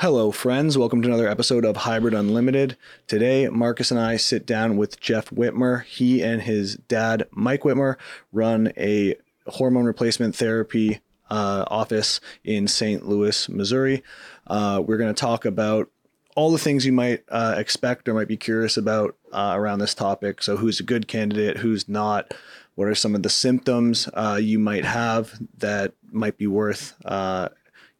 Hello, friends. Welcome to another episode of Hybrid Unlimited. Today, Marcus and I sit down with Jeff Whitmer. He and his dad, Mike Whitmer, run a hormone replacement therapy uh, office in St. Louis, Missouri. Uh, we're going to talk about all the things you might uh, expect or might be curious about uh, around this topic. So, who's a good candidate, who's not? What are some of the symptoms uh, you might have that might be worth uh,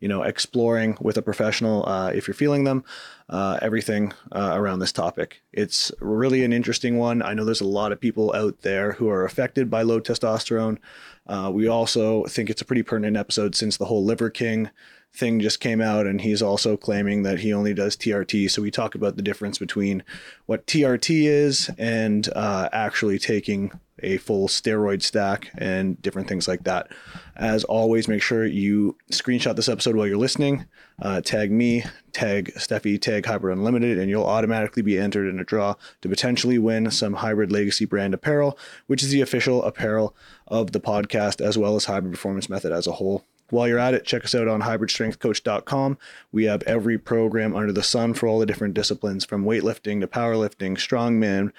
you know, exploring with a professional uh, if you're feeling them, uh, everything uh, around this topic. It's really an interesting one. I know there's a lot of people out there who are affected by low testosterone. Uh, we also think it's a pretty pertinent episode since the whole Liver King thing just came out, and he's also claiming that he only does TRT. So we talk about the difference between what TRT is and uh, actually taking a full steroid stack and different things like that. As always, make sure you screenshot this episode while you're listening. Uh, tag me, tag Stefi, tag Hybrid Unlimited, and you'll automatically be entered in a draw to potentially win some Hybrid Legacy brand apparel, which is the official apparel of the podcast, as well as Hybrid Performance Method as a whole. While you're at it, check us out on hybridstrengthcoach.com. We have every program under the sun for all the different disciplines from weightlifting to powerlifting, strongman,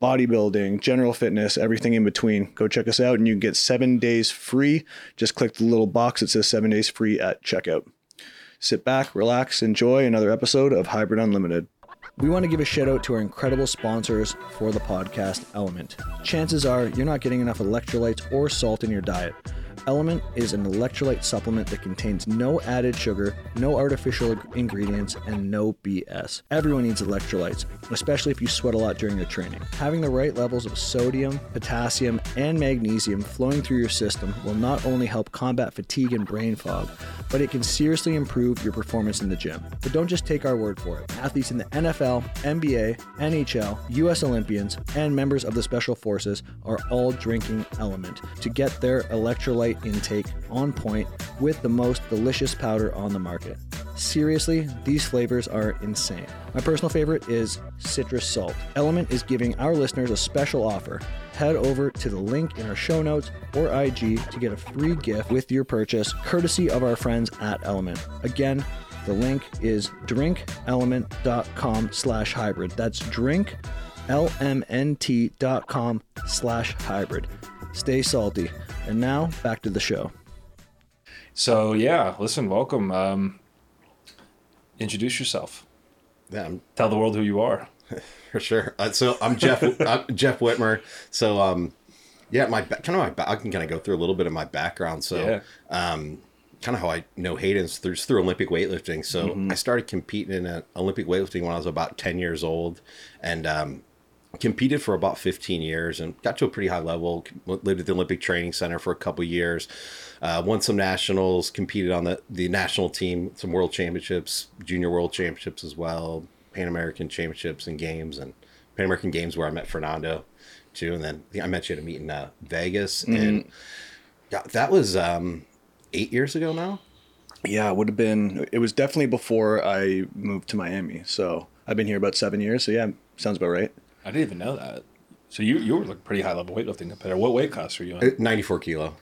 bodybuilding, general fitness, everything in between. Go check us out and you can get seven days free. Just click the little box that says seven days free at checkout. Sit back, relax, enjoy another episode of Hybrid Unlimited. We want to give a shout out to our incredible sponsors for the podcast, LMNT. Chances are you're not getting enough electrolytes or salt in your diet. LMNT is an electrolyte supplement that contains no added sugar, no artificial ingredients, and no BS. Everyone needs electrolytes, especially if you sweat a lot during your training. Having the right levels of sodium, potassium, and magnesium flowing through your system will not only help combat fatigue and brain fog, but it can seriously improve your performance in the gym. But don't just take our word for it. Athletes in the NFL, NBA, NHL, US Olympians, and members of the Special Forces are all drinking LMNT to get their electrolyte intake on point with the most delicious powder on the market. Seriously, these flavors are insane. My personal favorite is citrus salt. LMNT is giving our listeners a special offer. Head over to the link in our show notes or IG to get a free gift with your purchase, courtesy of our friends at LMNT. Again, the link is drinkelement.com slash hybrid. That's drink, lmnt.com slash hybrid. Stay salty. And now back to the show. So yeah, listen, welcome. Um, introduce yourself. Yeah, I'm, Tell the world who you are. for sure. Uh, so I'm Jeff. I'm Jeff Whitmer. So um, yeah, my ba- kind of my I can kind of go through a little bit of my background. So Yeah. um, kind of how I know Hayden's through through Olympic weightlifting. So I started competing in Olympic weightlifting when I was about ten years old, and um, competed for about 15 years and got to a pretty high level lived at the olympic training center for a couple years uh, won some nationals competed on the, the national team some world championships junior world championships as well pan american championships and games and pan american games where i met fernando too and then i met you at a meet in uh, vegas and yeah, that was um, eight years ago now Yeah, it would have been, it was definitely before I moved to Miami. So I've been here about seven years. So yeah, sounds about right. I didn't even know that. So you you were like pretty high level weightlifting competitor. What weight class were you in? Uh, 94 kilo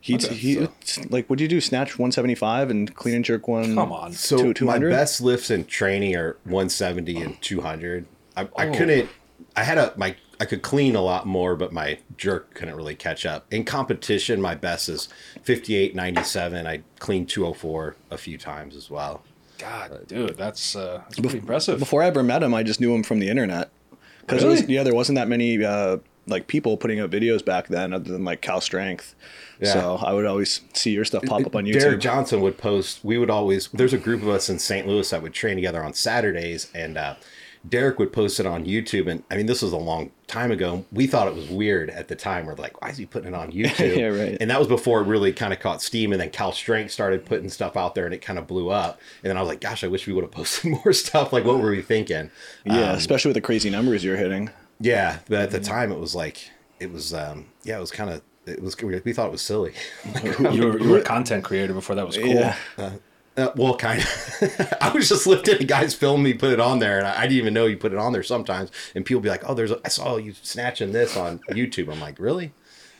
He, Okay, he so- like, what'd you do? Snatch 175 and clean and jerk one? Come on. So Two- my best lifts in training are 170 and 200. I, I Oh. couldn't. I had a my. I could clean a lot more, but my jerk couldn't really catch up. In competition, my best is 58, 97. I cleaned 204 a few times as well. God, dude, that's uh, that's pretty impressive. Before I ever met him, I just knew him from the internet. Because Really? yeah, there wasn't that many uh, like people putting up videos back then, other than like Cal Strength. Yeah. So I would always see your stuff pop up on YouTube. Derek Johnson would post. We would always. There's a group of us in St. Louis that would train together on Saturdays, and uh, Derek would post it on YouTube. And I mean, this was a long time ago. We thought it was weird at the time. We're like, why is he putting it on YouTube? Yeah, right. And that was before it really kind of caught steam. And then Cal Strength started putting stuff out there, and it kind of blew up. And then I was like, gosh, I wish we would have posted more stuff. Like, what were we thinking? yeah, Um, especially with the crazy numbers you're hitting. yeah. But at the time, it was like, it was, um, yeah, it was kind of. It was. We thought it was silly. you were you were a content creator before that was cool. Yeah. Uh, Uh, well, kind of. I was just lifting, and guys film. me put it on there, and I, I didn't even know you put it on there sometimes. And people be like, "Oh, there's, a, I saw you snatching this on YouTube." I'm like, "Really?"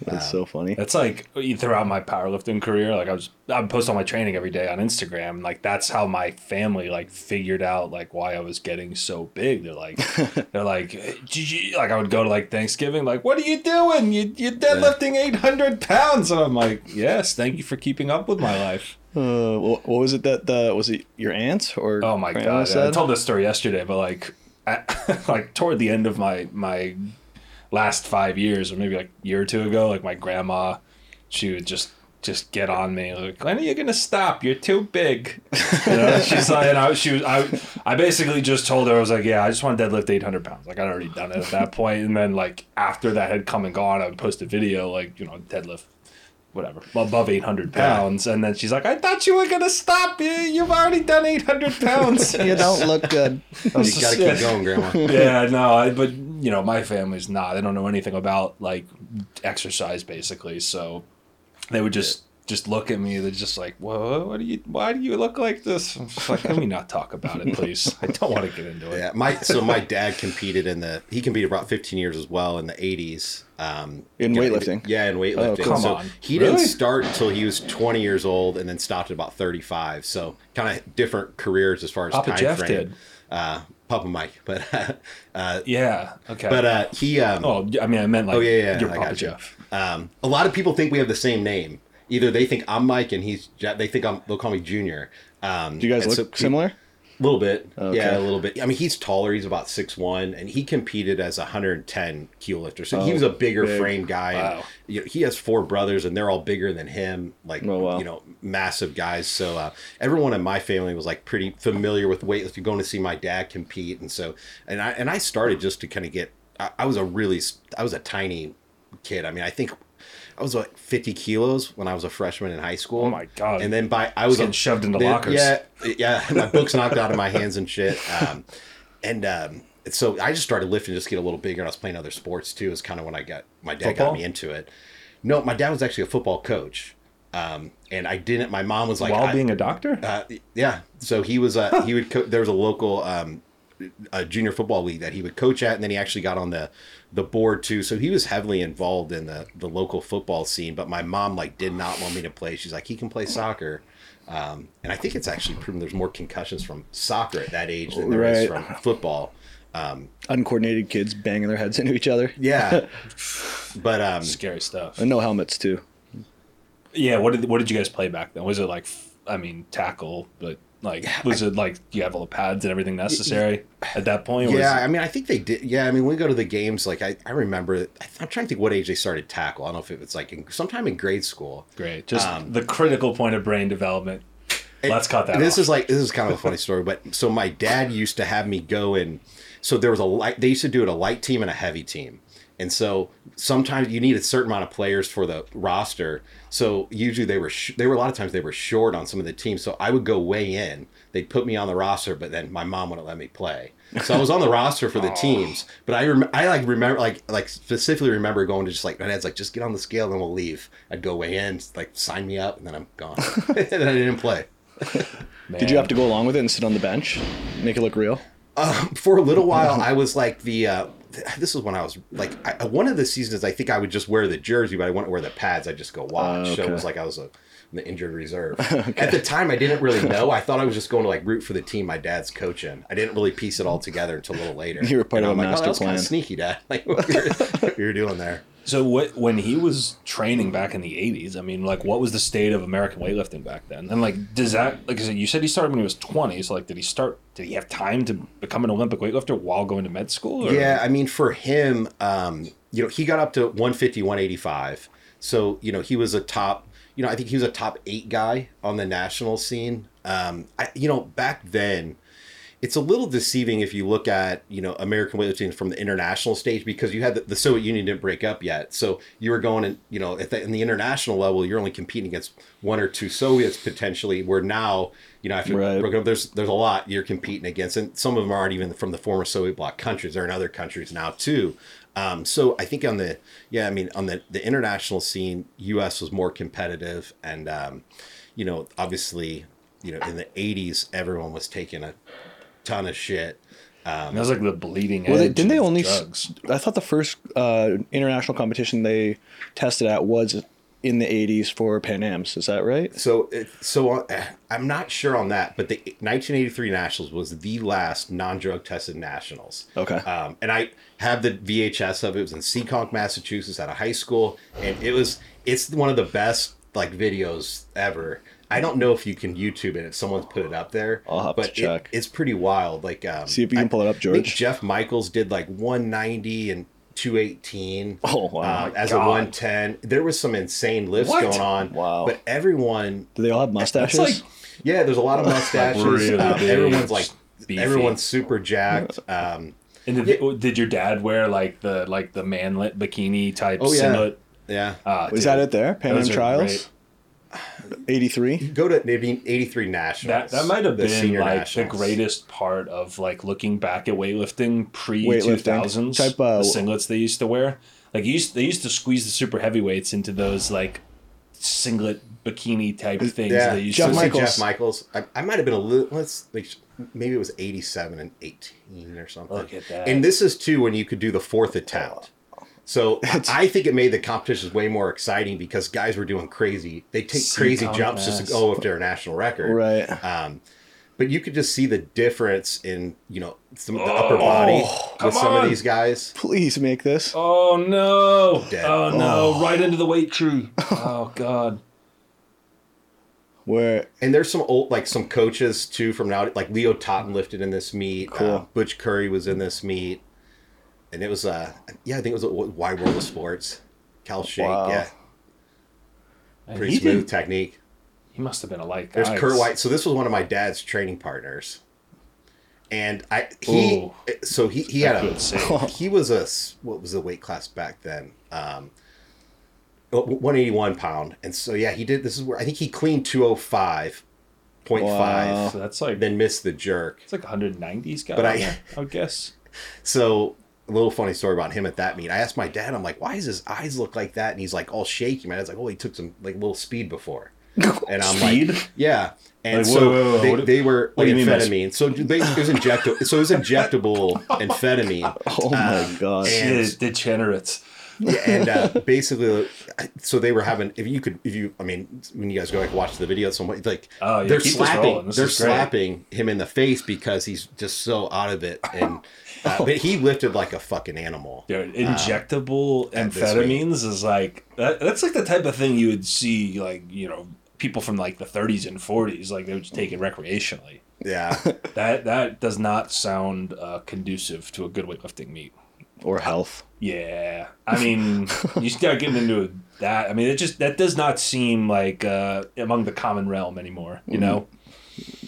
That's um, so funny. It's like throughout my powerlifting career, like I was, I would post all my training every day on Instagram. and, Like that's how my family like figured out like why I was getting so big. They're like, they're like, "Did you-" like I would go to like Thanksgiving, like, what are you doing? You you're deadlifting eight hundred pounds, and I'm like, yes, thank you for keeping up with my life. Uh, what, was it that the was it your aunt or Oh my god! said? I told this story yesterday, but like, at, like toward the end of my my last five years, or maybe like a year or two ago, like my grandma, she would just just get on me like, when are you gonna stop? You're too big. You know, she's like, and I, she was, I, I basically just told her I was like, yeah, I just want to deadlift 800 pounds. Like I'd already done it at that point, and then like after that had come and gone, I would post a video like you know deadlift. Whatever, above 800 pounds. And then she's like, I thought you were going to stop. You, you've already done 800 pounds. you don't look good. Oh, you got to keep going, Grandma. yeah, no, I, but you know, my family's not. They don't know anything about like exercise, basically. So they would just just look at me. They're just like, "Whoa, what do you? Why do you look like this?" I'm just like, "Let me not talk about it, please. I don't want to get into it." Yeah, my so my dad competed in the he competed about 15 years as well in the 80s. Um, In you know, weightlifting? Yeah, in weightlifting. Oh, come so on. he Really? didn't start until he was 20 years old, and then stopped at about 35. So kind of different careers as far as Papa time Jeff frame. did. Uh, Papa Mike, but uh, Yeah. Okay. but uh, he um, oh, I mean, I meant like Oh yeah, yeah. your I Papa you. Jeff. Um, a lot of people think we have the same name. Either they think I'm Mike and he's they think I'm they'll call me Junior. Um, Do you guys look so- similar? A little bit, Okay. yeah, a little bit. I mean, he's taller. He's about six one, and he competed as a 110 kilo lifter. So he Oh, was a bigger big. frame guy. And, Wow. you know, he has four brothers, and they're all bigger than him. Like Oh, wow. you know, massive guys. So uh, everyone in my family was like pretty familiar with weightlifting, going to see my dad compete, and so and I and I started just to kind of get. I, I was a really I was a tiny kid. I mean, I think. I was like 50 kilos when I was a freshman in high school. Oh my God. And then by I was getting shoved into then- lockers. Yeah, yeah, my books knocked out of my hands and shit. Um, and um, so I just started lifting, just get a little bigger. And I was playing other sports too. Is kind of when I got my dad Football? got me into it. No, my dad was actually a football coach, um, and I didn't. My mom was like, While being a doctor. uh, yeah. So he was uh, he would co- there was a local um, a junior football league that he would coach at, and then he actually got on the the board too. So he was heavily involved in the the local football scene. But my mom like did not want me to play. She's like, he can play soccer. Um, and I think it's actually proven there's more concussions from soccer at that age than there is Right. from football. Uncoordinated kids banging their heads into each other. Yeah, but um, Scary stuff. And no helmets too. Yeah. What did What did you guys play back then? Was it like, I mean, tackle, but like, was it like you have all the pads and everything necessary at that point? or Yeah, it- I mean, I think they did. Yeah, I mean, when we go to the games, like I, I remember, I'm trying to think what age they started tackle. I don't know if it was like in, sometime in grade school. Great. Just Um, the critical point of brain development. Let's cut that. This off. is like this is kind of a funny story, but so my dad used to have me go and so there was a light. They used to do it a light team and a heavy team, and so sometimes you need a certain amount of players for the roster. So usually they were sh- they were a lot of times they were short on some of the teams. So I would go way in. They'd put me on the roster, but then my mom wouldn't let me play. So I was on the roster for the teams, but I rem- I like remember like like specifically remember going to just like my dad's like just get on the scale and we'll leave. I'd go way in, like sign me up, and then I'm gone, and then I didn't play. Did you have to go along with it and sit on the bench, make it look real? for a little while i was like the uh this is when i was like I, one of the seasons i think i would just wear the jersey but i wouldn't wear the pads. I just go watch. Oh, so it was like i was a the injured reserve. At the time i didn't really know. I thought i was just going to like root for the team my dad's coaching. I didn't really piece it all together until a little later. You were part And of I'm a like, oh, master oh, that was kind plan." of sneaky dad. Like what you're, what you're doing there So what when he was training back in the eighties? I mean, like, what was the state of American weightlifting back then? And like, does that like I said, you said he started when he was twenty? So like, did he start? Did he have time to become an Olympic weightlifter while going to med school? Or? Yeah, I mean, for him, um, you know, he got up to 150, 185. So, you know, he was a top, you know, I think he was a top eight guy on the national scene. Um, I, you know, back then, it's a little deceiving if you look at, you know, American weightlifting from the international stage because you had the, the Soviet Union didn't break up yet. So you were going and you know, at the, in the international level, you're only competing against one or two Soviets potentially, where now, you know, after Right. broken up, there's there's a lot you're competing against, and some of them aren't even from the former Soviet bloc countries. They're in other countries now too. Um, so I think on the yeah, I mean on the the international scene, U.S. was more competitive, and um, you know, obviously, you know, in the '80s, everyone was taking a ton of shit. And that was like the bleeding edge. Well, they, didn't they only? drugs? I thought the first uh, international competition they tested at was in the 80s for Pan Am's. Is that right? So, so uh, I'm not sure on that, but the 1983 Nationals was the last non-drug tested Nationals. Okay. Um, and I have the VHS of it. It was in Seekonk, Massachusetts, at a high school, and it was it's one of the best like videos ever. I don't know if you can YouTube it if someone's put it up there. I'll have to but it- check. it's pretty wild. Like, um, See if you can I pull it up, think George. Jeff Michels did like 190 and 218. Oh, wow. um, as God. a 110, there was some insane lifts What? going on. Wow. But everyone Do they all have mustaches? like- yeah, there's a lot of mustaches. really um, everyone's like beefy. everyone's super jacked. Um, And did, did your dad wear like the like the manlet bikini type Oh, yeah. singlet? yeah, Ah, Is dude, that it there? Pan Am those are Trials? great. 83? go to maybe 83 That nationals. that might have been senior like nationals. the greatest part of like looking back at weightlifting pre two Weightlifting. thousands. Type, the uh, singlets they used to wear. Like you used, they used to squeeze the super heavyweights into those like singlet bikini type things. Yeah, they used Jeff to Michels. Jeff Michels. I, I might have been a little. Let's like, maybe it was 87 and 18 or something. Look at that. And this is too when you could do the fourth attempt. So I think it made the competitions way more exciting because guys were doing crazy. They take Sea crazy Conk jumps just to go after a national record. Right. Um, but you could just see the difference in you know some the upper body Oh, with some on. of these guys. Please make this. Oh no! Dead. Oh no! Right into the weight tree. Oh god. Where And there's some old like some coaches too from now like Leo Totten lifted in this meet. Cool. Uh, Butch Curry was in this meet, and it was uh yeah I think it was a wide world of sports. Cal Shake, Wow. yeah, And pretty smooth did- technique. He must have been a light There's. Kurt White. So this was one of my dad's training partners, and I he Ooh. so he he had a he was a s- what was the weight class back then um 181 pound and so yeah he did this is where i think he cleaned 205.5 Wow. So that's like then missed the jerk it's like 190s guy. But I- I I would guess. so a little funny story about him at that meet. I asked my dad i'm like why does his eyes look like that? And he's like all shaky. My dad's like oh he took some like little speed before. And i'm Speed? like yeah. And Like, so whoa, whoa, whoa, they, what do- they were what like mean amphetamine. so they, it was injectable so it was injectable amphetamine. Oh my uh, god. and- Shit, degenerates. Yeah, and uh, basically, so they were having. If you could, if you, I mean, when you guys go like watch the video, someone like Oh, yeah, they're slapping, they're slapping him in the face because he's just so out of it, and uh, but he lifted like a fucking animal. Dude, injectable at this amphetamines is like that, that's like the type of thing you would see like you know people from like the 30s and 40s like they would just take it recreationally. Yeah, That that does not sound uh, conducive to a good weightlifting meet. Or health. Yeah, I mean, you start getting into that. I mean, it just that does not seem like uh, among the common realm anymore. You know,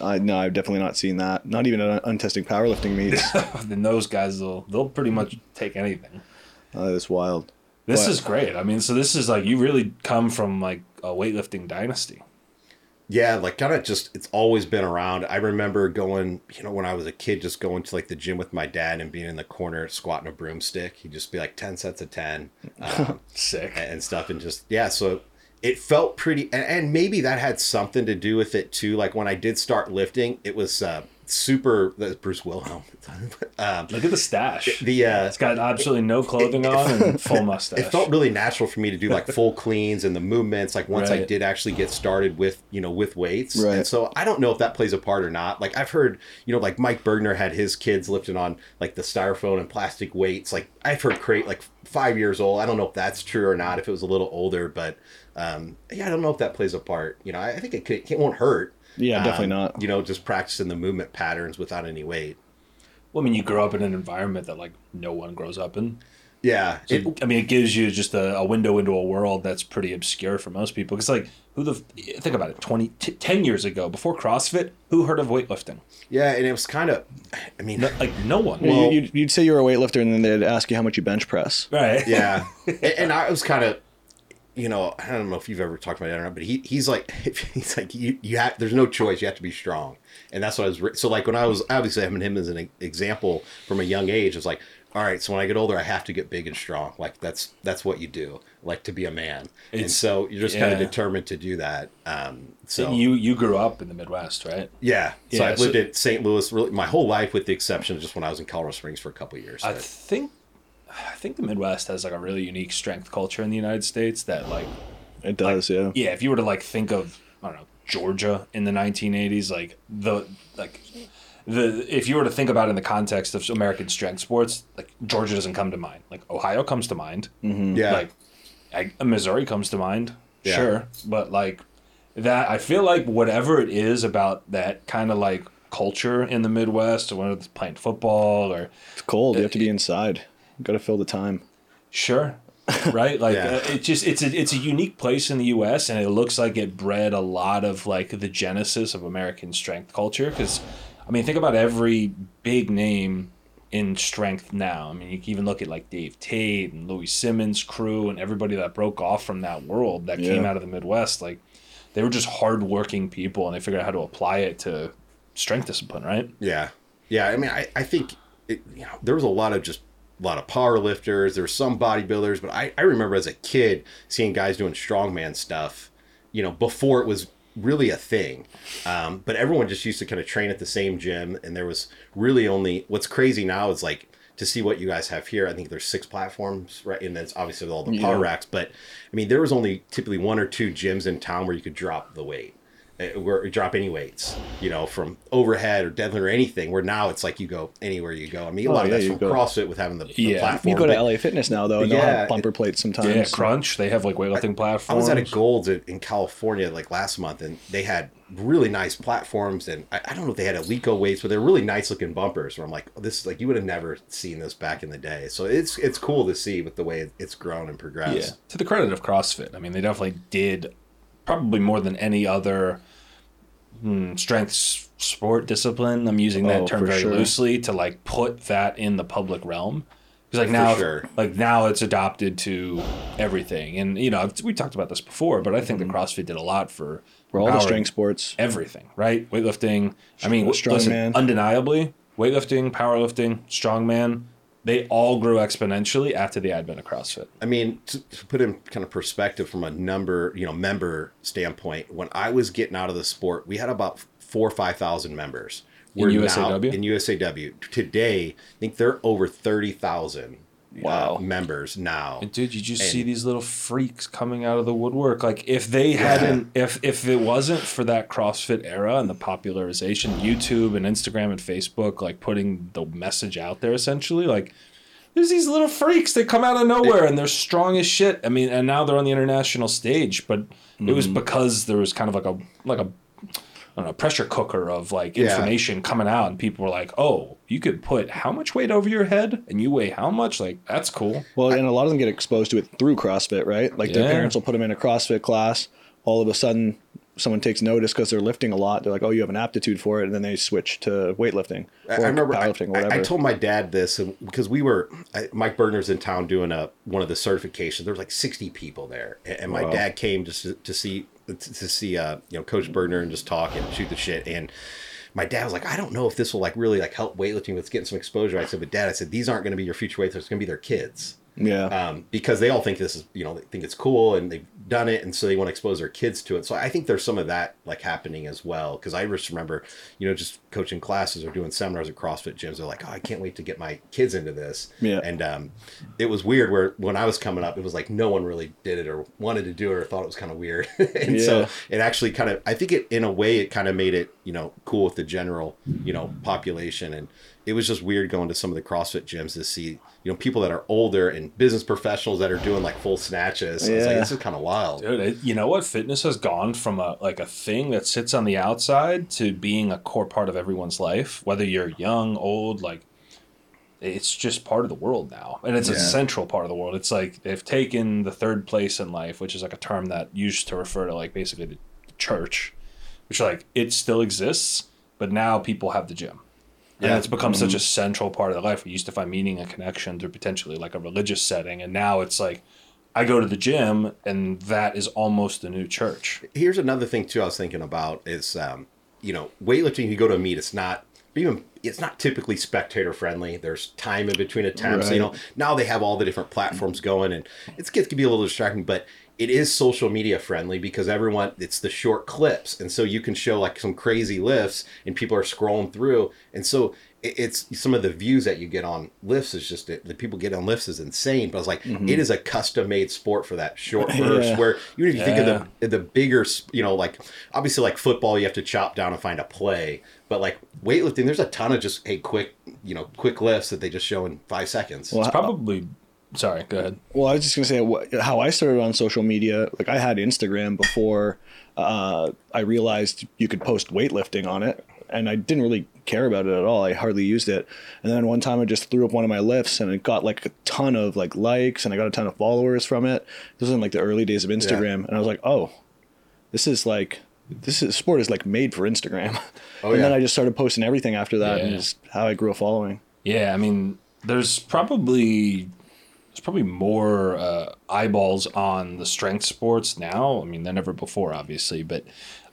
I no, I've definitely not seen that. Not even at untesting powerlifting meets. then those guys will they'll pretty much take anything. Oh, that's wild. This But- is great. I mean, so this is like you really come from like a weightlifting dynasty. Yeah, like kind of just it's always been around. I remember going, you know, when I was a kid, just going to like the gym with my dad and being in the corner squatting a broomstick. He'd just be like ten sets of ten. Um, Sick. and stuff and just yeah so it felt pretty and, and maybe that had something to do with it too like when i did start lifting it was uh super that's bruce wilhelm. Um Look at the stash. the uh It's got absolutely no clothing on and full mustache. it felt really natural for me to do like full cleans and the movements like once i did actually get started with you know with weights. Right. and so i don't know if that plays a part or not. Like i've heard you know like mike Burgener had his kids lifting on like the styrofoam and plastic weights. Like i've heard create like five years old. I don't know if that's true or not if it was a little older but um yeah i don't know if that plays a part. You know i, I think it, could, it won't hurt Yeah, definitely Um, not. you know just practicing the movement patterns without any weight well, I mean, you grow up in an environment that like no one grows up in. yeah So, it- I mean, it gives you just a, a window into a world that's pretty obscure for most people. Because like, who the think about it, 20, t- 10 years ago, before CrossFit, who heard of weightlifting? yeah and it was kind of i mean No, like no one. Well, Well- you'd, you'd say you're a weightlifter, and then they'd ask you how much you bench press. right. yeah and, and i was kind of you know i don't know if you've ever talked about it or not but he, he's like he's like you, you have there's no choice you have to be strong and that's what i was so like when i was obviously having him as an example from a young age it's like all right, so when I get older, I have to get big and strong. Like that's that's what you do, like to be a man. and so you're just kind of determined to do that. Um, so you you grew up in the Midwest, right? yeah, so Yeah, I've so- lived in St. Louis really my whole life, with the exception of just when I was in Colorado Springs for a couple of years. I think I think the Midwest has like a really unique strength culture in the United States that like It does, yeah. yeah, if you were to like think of I don't know Georgia in the 1980s, like the like the if you were to think about it in the context of American strength sports, like Georgia doesn't come to mind. Like Ohio comes to mind. Mm-hmm. yeah, Like I, Missouri comes to mind. Yeah. Sure, but like that, I feel like whatever it is about that kind of like culture in the Midwest, or whether it's playing football or It's cold. You have to be inside. Got to fill the time. Sure. Right? Like Yeah. uh, it just it's a it's a unique place in the US and it looks like it bred a lot of like the genesis of American strength culture cuz I mean think about every big name in strength now. I mean you can even look at like Dave Tate and Louie Simmons crew and everybody that broke off from that world that came out of the Midwest like they were just hardworking people and they figured out how to apply it to strength discipline, right? Yeah, yeah. I mean, I, I think it, you know there was a lot of just a lot of power lifters. There were some bodybuilders, but I, I remember as a kid seeing guys doing strongman stuff. You know, before it was really a thing. Um, but everyone just used to kind of train at the same gym, and there was really only. What's crazy now is like to see what you guys have here. I think there's six platforms, right? And that's obviously all the power Yeah. racks. But I mean, there was only typically one or two gyms in town where you could drop the weight uh, where drop any weights, you know, from overhead or deadlift or anything. Where now it's like you go anywhere you go. I mean, a Oh, lot of yeah, that's you from go- CrossFit with having the, the Yeah. platform. You go to but LA Fitness now, though, and they'll Yeah, have bumper plates sometimes. Yeah, Crunch, they have like weightlifting platforms. I was at a Gold's in in California like last month, and they had really nice platforms, and I, I don't know if they had Eleiko weights, but they're really nice looking bumpers. Where I'm like, oh, this is like you would have never seen this back in the day. So it's it's cool to see with the way it's grown and progressed. Yeah. To the credit of CrossFit, I mean, they definitely did probably more than any other hmm, strength sport discipline. I'm using that Oh, term very sure. loosely to like put that in the public realm. Because like now, sure. like now it's adopted to everything, and you know we talked about this before, but I think the CrossFit did a lot for For all the strength sports. everything, right? Weightlifting. I mean, Strongman. undeniably, weightlifting, powerlifting, strongman, they all grew exponentially after the advent of CrossFit. I mean, to, to put in kind of perspective from a number, you know, member standpoint, when I was getting out of the sport, we had about four or five thousand members. In now- USAW? in USAW today, I think they're over thirty thousand. Wow. members now. And dude, you just And- see these little freaks coming out of the woodwork. Like if they hadn't, if if it wasn't for that CrossFit era and the popularization, YouTube and Instagram and Facebook, like putting the message out there, essentially, like there's these little freaks that come out of nowhere and they're strong as shit. I mean, and now they're on the international stage, but it was Mm-hmm. because there was kind of like a like a I don't know, pressure cooker of like Yeah. information coming out, and people were like, "Oh, you could put how much weight over your head, and you weigh how much? Like that's cool." Well, and a lot of them get exposed to it through CrossFit, right? Like their parents will put them in a CrossFit class. All of a sudden, someone takes notice because they're lifting a lot. They're like, "Oh, you have an aptitude for it," and then they switch to weightlifting I, or I remember I, powerlifting, or I- whatever. I told my dad this because we were I, Mike Burgener's in town doing a one of the certifications. There was like sixty people there, and, and my Wow. dad came just to, to see to, see uh you know Coach Burgener and just talk and shoot the shit. And my dad was like, I don't know if this will like really like help weightlifting with getting some exposure. I said, but dad, I said these aren't going to be your future weightlifters. It's going to be their kids yeah, um, because they all think this is you know they think it's cool and they've done it and so they want to expose their kids to it. So i think there's some of that like happening as well. Because i just remember you know just coaching classes or doing seminars at crossfit gyms. They're like oh i can't wait to get my kids into this. Yeah. and um, it was weird where when i was coming up it was like no one really did it or wanted to do it or thought it was kind of weird. And so it actually kind of i think it in a way it kind of made it you know cool with the general you know population and it was just weird going to some of the CrossFit gyms to see, you know, people that are older and business professionals that are doing like full snatches. So It's like Yeah. this is kind of wild. Dude, it, you know what? Fitness has gone from a like a thing that sits on the outside to being a core part of everyone's life. Whether you're young, old, like it's just part of the world now, and it's a central part of the world. It's like they've taken the third place in life, which is like a term that used to refer to like basically the church, which like it still exists, but now people have the gym. And Yeah. it's become such a central part of their life. We used to find meaning and connection through potentially like a religious setting, and now it's like I go to the gym, and that is almost the new church. Here's another thing too I was thinking about is, um, you know, weightlifting, you go to a meet, it's not even it's not typically spectator friendly. There's time in between attempts. Right. You know, now they have all the different platforms going, and it's it can be a little distracting, but it is social media friendly because everyone it's the short clips, and so you can show like some crazy lifts, and people are scrolling through, and so it's some of the views that you get on lifts is just the people get on lifts is insane. But I was like, mm-hmm. it is a custom made sport for that short burst. Yeah. Where even if you think of the the bigger, you know, like obviously like football, you have to chop down and find a play. But like weightlifting, there's a ton of just a quick, you know, quick lifts that they just show in five seconds. Well, It's probably. Sorry, go ahead. Well, I was just gonna say how I started on social media. Like I had Instagram before uh, I realized you could post weightlifting on it, and I didn't really care about it at all. I hardly used it. And then one time I just threw up one of my lifts, and it got like a ton of like likes, and I got a ton of followers from it. This was in like the early days of Instagram, and I was like, oh, this is like this is sport is like made for Instagram. Oh, and then. I just started posting everything after that, and Yeah. just how I grew a following. Yeah, I mean, there's probably there's probably more uh, eyeballs on the strength sports now. I mean, than ever before, obviously. But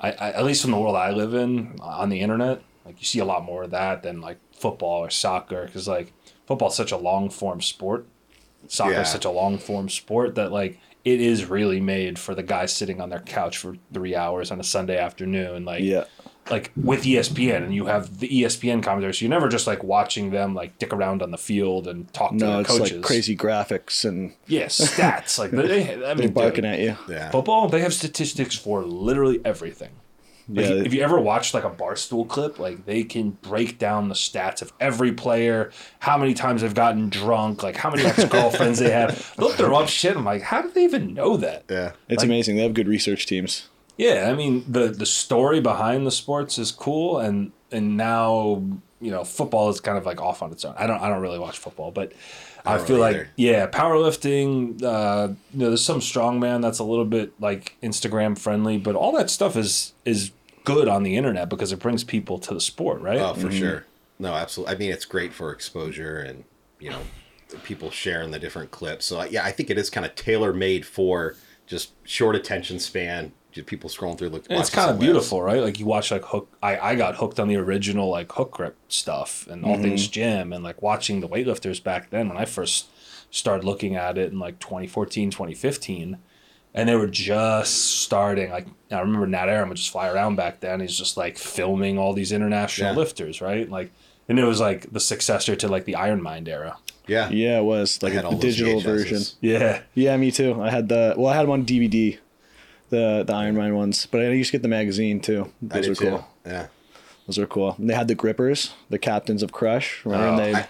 I, I, at least in the world I live in, on the internet, like you see a lot more of that than like football or soccer, because like football's such a long form sport. Soccer Yeah. is such a long form sport that like it is really made for the guy sitting on their couch for three hours on a Sunday afternoon. Like Yeah. like with ESPN and you have the ESPN commentary, so you're never just like watching them like dick around on the field and talk to No, their it's coaches. like crazy graphics, and Yeah, stats. like they, I they're barking dude, at you. yeah, football. They have statistics for literally everything. Like, Yeah, if you ever watched like a barstool clip, like they can break down the stats of every player, how many times they've gotten drunk, like how many ex girlfriends they have. Look, they're up shit. I'm like, how do they even know that? yeah. It's amazing. They have good research teams. Yeah, I mean the the story behind the sports is cool, and and now you know football is kind of like off on its own. I don't I don't really watch football, but I, feel like yeah, powerlifting. Uh, you know, there's some strongman that's a little bit like Instagram friendly, but all that stuff is is good on the internet because it brings people to the sport, right? Oh, for mm-hmm. sure. No, absolutely. I mean, it's great for exposure and you know people sharing the different clips. So yeah, I think it is kind of tailor made for just short attention span. Just people scrolling through. Look, it's kind of some beautiful, right? Like you watch like hook. I I got hooked on the original like hook grip stuff and all mm-hmm. things gym and like watching the weightlifters back then when I first started looking at it in like 2014, 2015, and they were just starting. Like I remember Nat Arem would just fly around back then. He's just like filming all these international Yeah. lifters, right? Like, and it was like the successor to like the Iron Mind era. Yeah, Yeah, it was like I had a digital version. Yeah, Yeah, me too. I had the well, I had them on DVD, the the Iron Man ones, but I used to get the magazine too. Those did were too. cool. Yeah, Those were cool. And they had the grippers, the captains of Crush. Remember? and they, Oh, I-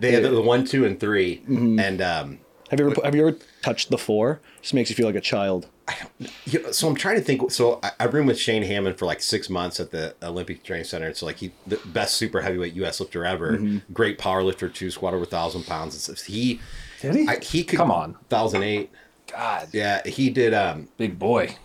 they had the, the one, two, and 3 Mm-hmm. and um, have you ever have you ever touched the four? Just makes you feel like a child. so I'm trying to think. So I, I roomed with Shane Hamman for like six months at the Olympic Training Center. So like he, the best super heavyweight U.S. lifter ever, Mm-hmm. great power lifter too, squat over thousand pounds. stuff. He, did he? I, he could Come on. thousand eight. God, Yeah, he did. Um, big boy.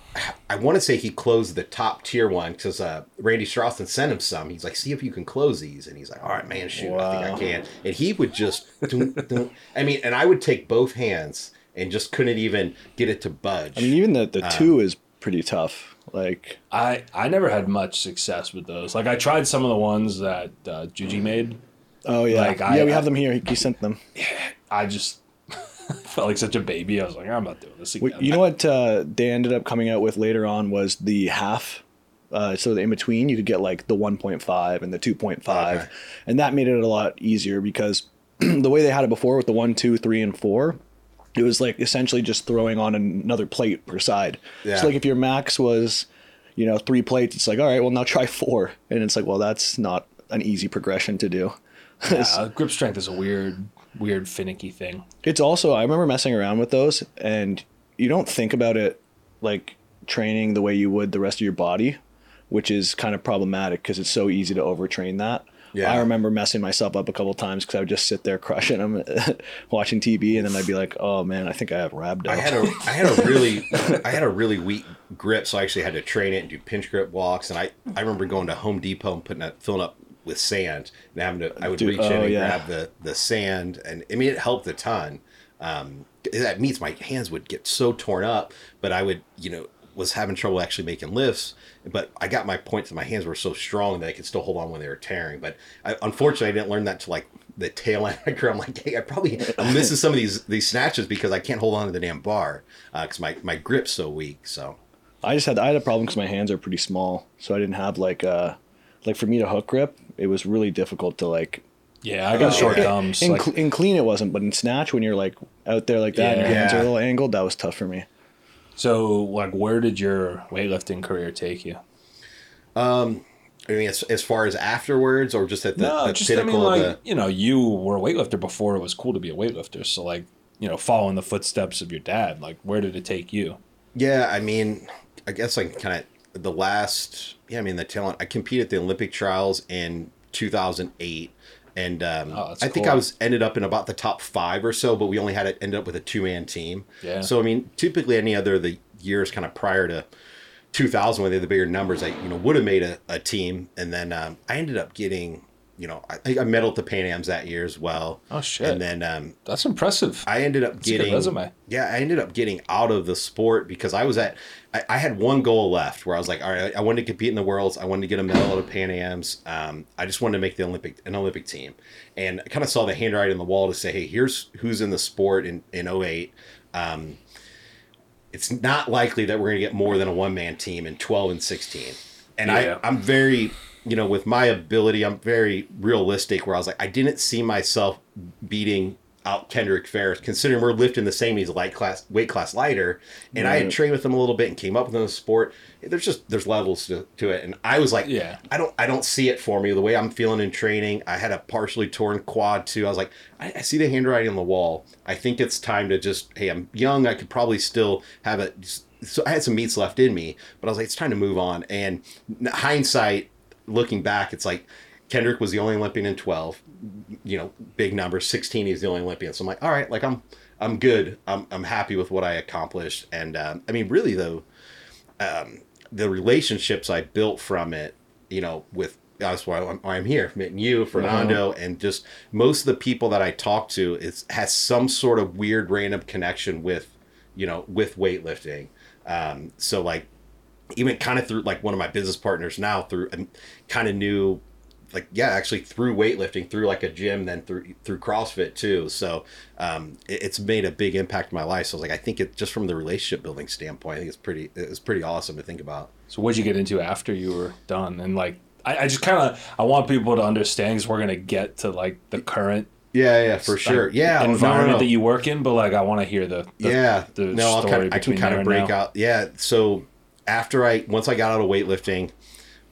I want to say he closed the top tier one because uh, Randy Strossen sent him some. He's like, see if you can close these, and he's like, all right, man, shoot, I think I can. And he would just, dun, dun. I mean, and I would take both hands and just couldn't even get it to budge. I mean, even the the two is pretty tough. Like I I never had much success with those. Like I tried some of the ones that uh, Juji made. oh yeah, Like, I- yeah, we have them here. He, he sent them. I just felt like such a baby. I was like, I'm not doing this again. You know what uh, they ended up coming out with later on was the half. Uh, so the in between, you could get like the 1.5 and the 2.5, Okay. and that made it a lot easier because the way they had it before with the one, two, three, and four, it was like essentially just throwing on another plate per side. Yeah. So like if your max was, you know, three plates, it's like all right, well now try four, and it's like well that's not an easy progression to do. Yeah, grip strength is a weird, weird finicky thing. It's also I remember messing around with those, and you don't think about it like training the way you would the rest of your body, which is kind of problematic because it's so easy to overtrain that. Yeah. I remember messing myself up a couple times because I would just sit there crushing them, watching TV, and then I'd be like, "Oh man, I think I have rhabdo." I had a I had a really I had a really weak grip, so I actually had to train it and do pinch grip walks. And I, I remember going to Home Depot and putting it filling up with sand and having to I would Dude, reach in oh, and yeah. grab the the sand, and I mean it helped a ton. Um, that means my hands would get so torn up, but I would you know was having trouble actually making lifts. But I got my points, and my hands were so strong that I could still hold on when they were tearing. But I, unfortunately, I didn't learn that to like the tail end of my career. I'm like, hey, I probably I'm missing some of these these snatches because I can't hold on to the damn bar because my my grip's so weak. So I just had I had a problem because my hands are pretty small, so I didn't have like uh like for me to hook grip, it was really difficult to like. Yeah, I got short thumbs. In, like, in clean, it wasn't, but in snatch, when you're like out there like that, and your Yeah. hands are a little angled, that was tough for me. so, like, where did your weightlifting career take you? Um, I mean, as, as far as afterwards, or just at the, no, the just I mean, like of the. you know, you were a weightlifter before it was cool to be a weightlifter. So, like, you know, following the footsteps of your dad, like, where did it take you? Yeah, I mean, I guess like kind of the last. Yeah, I mean the talent. I competed at the Olympic trials in 2008, and um, Oh, I think cool. I was ended up in about the top five or so, but we only had to end up with a two man team. Yeah. So I mean, typically any other the years kind of prior to 2000 when they had the bigger numbers, I you know would have made a, a team, and then um, I ended up getting. You know, I, I medaled at the Pan Am's that year as well. Oh, shit. And then um, That's impressive. I ended up a good getting resume. Yeah, I ended up getting out of the sport because I was at I, I had one goal left where I was like, all right, I wanted to compete in the worlds, I wanted to get a medal at the Pan Am's. Um, I just wanted to make the Olympic an Olympic team. And I kind of saw the handwriting on the wall to say, hey, here's who's in the sport in, in 08. Um, it's not likely that we're going to get more than a one man team in 12 and 16. And Yeah. I, I'm very, you know, with my ability, I'm very realistic where I was like, I didn't see myself beating out Kendrick Farris, considering we're lifting the same, he's light class, weight class lighter. And I had trained with him a little bit and came up with him in the sport. There's just, there's levels to, to it. And I was like, Yeah. I don't, I don't see it for me the way I'm feeling in training. I had a partially torn quad too. I was like, I, I see the handwriting on the wall. I think it's time to just, hey, I'm young. I could probably still have it. So I had some meats left in me, but I was like, it's time to move on. And hindsight, looking back, it's like Kendrick was the only Olympian in 12. You know, big number. 16, he's the only Olympian. So I'm like, all right, like I'm, I'm good. I'm, I'm happy with what I accomplished. And um, I mean, really though, um, the relationships I built from it, you know, with that's why I'm, why I'm here, meeting you, Fernando, and just most of the people that I talk to is has some sort of weird random connection with, you know, with weightlifting. Um, so like, even kind of through like one of my business partners now through kind of knew like yeah actually through weightlifting through like a gym then through through crossfit too. So um it, it's made a big impact in my life. So i was like i think it just from the relationship building standpoint i think it's pretty it's pretty awesome to think about. So, what'd you get into after you were done? And, like, I, I just kind of I want people to understand because we're gonna get to like the current yeah yeah for sure. Yeah environment no, no, that you work in, but like I want to hear the, the yeah. the no I'll story kind of, i can kind of break now. out. Yeah so after i once i got out of weightlifting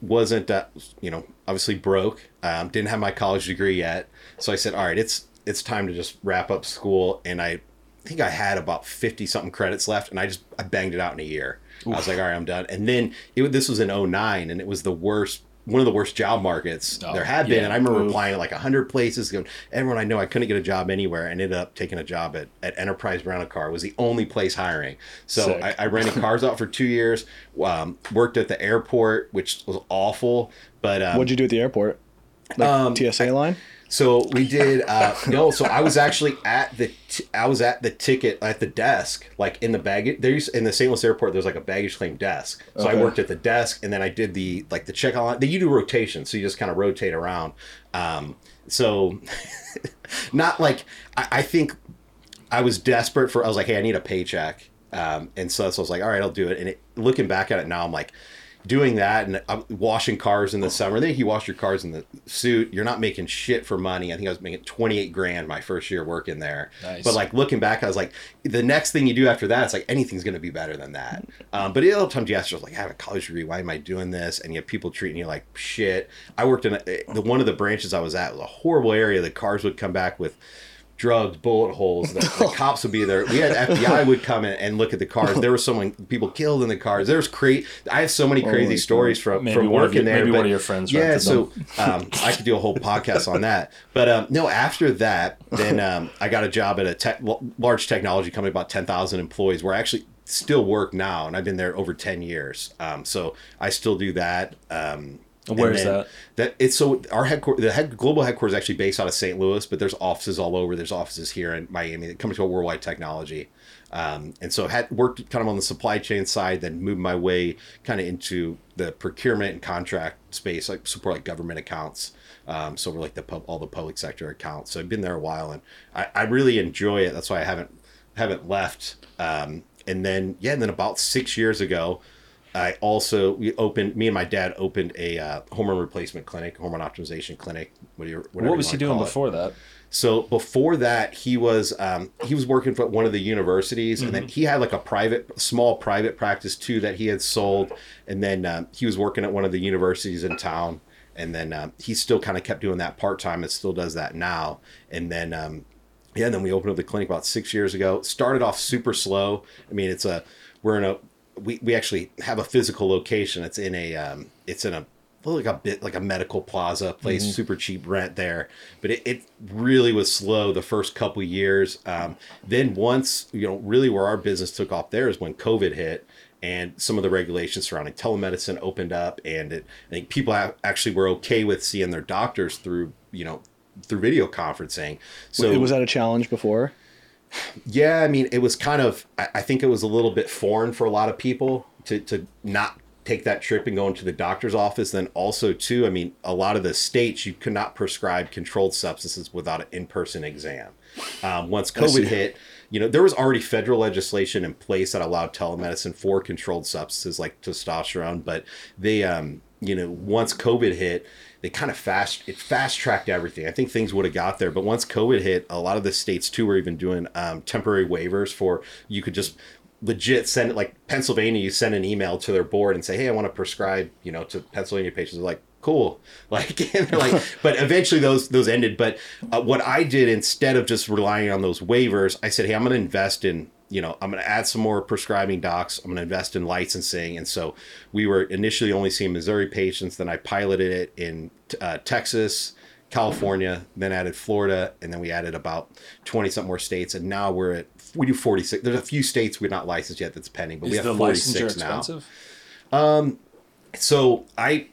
wasn't uh, you know obviously broke um, didn't have my college degree yet. So i said all right it's it's time to just wrap up school. And i think i had about 50 something credits left and i just i banged it out in a year. I was like all right i'm done. And then it, this was in 09 and it was the worst one of the worst job markets Oh, there had been yeah. and i remember Oof. applying at like 100 places going everyone i know i couldn't get a job anywhere and ended up taking a job at, at enterprise rental car was the only place hiring so I, I rented cars out for two years um, worked at the airport which was awful but um, What'd you do at the airport? Like Um, TSA line? So we did uh no so i was actually at the t- i was at the ticket at the desk like in the baggage there's in the st louis airport there's like a baggage claim desk so i worked at the desk and then i did the like the check line you do rotation so you just kind of rotate around um so not like I, I think I was desperate for. I was like, hey, I need a paycheck, um, and so, so I was like, all right, I'll do it. And it, looking back at it now, I'm like, doing that and I'm washing cars in the summer. Then you wash your cars in the suit. You're not making shit for money. I think I was making 28 grand my first year working there. Nice. But like looking back, I was like, the next thing you do after that, it's like anything's going to be better than that. Um, but a lot of times you ask yourself, like, I have a college degree. Why am I doing this? And you have people treating you like shit. I worked in a, the one of the branches I was at was a horrible area. The cars would come back with drugs, bullet holes. The, the cops would be there. We had FBI would come in and look at the cars. There was someone people killed in the cars. There was crazy. I have so many crazy Holy stories from Maybe from working your- there. maybe but- one of your friends Yeah, rented so um, I could do a whole podcast on that. But um, no, after that, then um, I got a job at a tech, large technology company, about ten thousand employees, where I actually still work now, and I've been there over ten years. Um, so I still do that. Where is that? That it's so our headquarters, the head global headquarters is actually based out of St. Louis, but there's offices all over. There's offices here in Miami that come to a World Wide Technology. Um, and so had worked kind of on the supply chain side, then moved my way kind of into the procurement and contract space, like support like government accounts. Um, so we're like the pub, all the public sector accounts. So I've been there a while, and I, I really enjoy it. That's why I haven't haven't left. Um, and then yeah, and then about six years ago, I also we opened me and my dad opened a uh, hormone replacement clinic, hormone optimization clinic. What, do you, whatever What was he doing it. before that? So before that, he was um, he was working for one of the universities, and then he had like a private, small private practice too that he had sold, and then um, he was working at one of the universities in town, and then um, he still kind of kept doing that part time, and still does that now, and then. Um, yeah, and then we opened up the clinic about six years ago. Started off super slow. I mean, it's a we're in a we, we actually have a physical location. It's in a um, it's in a like a bit like a medical plaza place, super cheap rent there. But it, it really was slow the first couple years. Um, then once you know, really where our business took off there is when COVID hit and some of the regulations surrounding telemedicine opened up, and it, I think people have, actually were okay with seeing their doctors through you know through video conferencing. So was that a challenge before? Yeah, I mean, it was kind of. I, think it was a little bit foreign for a lot of people to to not take that trip and go into the doctor's office. Then also too, I mean, a lot of the states you could not prescribe controlled substances without an in person exam. Um, once. COVID hit, you know, there was already federal legislation in place that allowed telemedicine for controlled substances like testosterone, but they, um, you know, once COVID hit, they kind of fast it fast tracked everything. I think things would have got there, but once COVID hit, a lot of the states too were even doing um, temporary waivers for you could just legit send it like Pennsylvania. You send an email to their board and say, "Hey, I want to prescribe," you know, to Pennsylvania patients. They're like, "Cool," like, like, but eventually those those ended. But uh, what I did instead of just relying on those waivers, I said, "Hey, I'm going to invest in." You know, I'm going to add some more prescribing docs. I'm going to invest in licensing, and so we were initially only seeing Missouri patients. Then I piloted it in uh, Texas, California, then added Florida, and then we added about 20 something more states. And now we're at, we do 46. There's a few states we're not licensed yet that's pending, but we have the 46 now. expensive? So I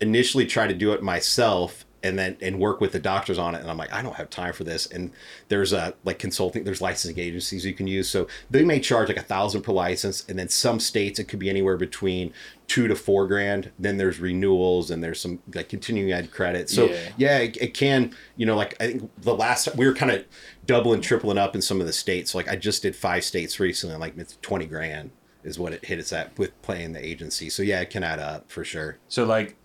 initially tried to do it myself and then and work with the doctors on it. And i'm like i don't have time for this. And there's a like consulting there's licensing agencies you can use. So they may charge like a thousand per license. And then some states it could be anywhere between two to four grand. Then there's renewals and there's some like continuing ed credit so Yeah. yeah, it, it can you know like i think the last we were kind of doubling tripling up in some of the states. Like i just did five states recently. Like it's 20 grand is what it hit us at with playing the agency. So yeah it can add up for sure. So, like,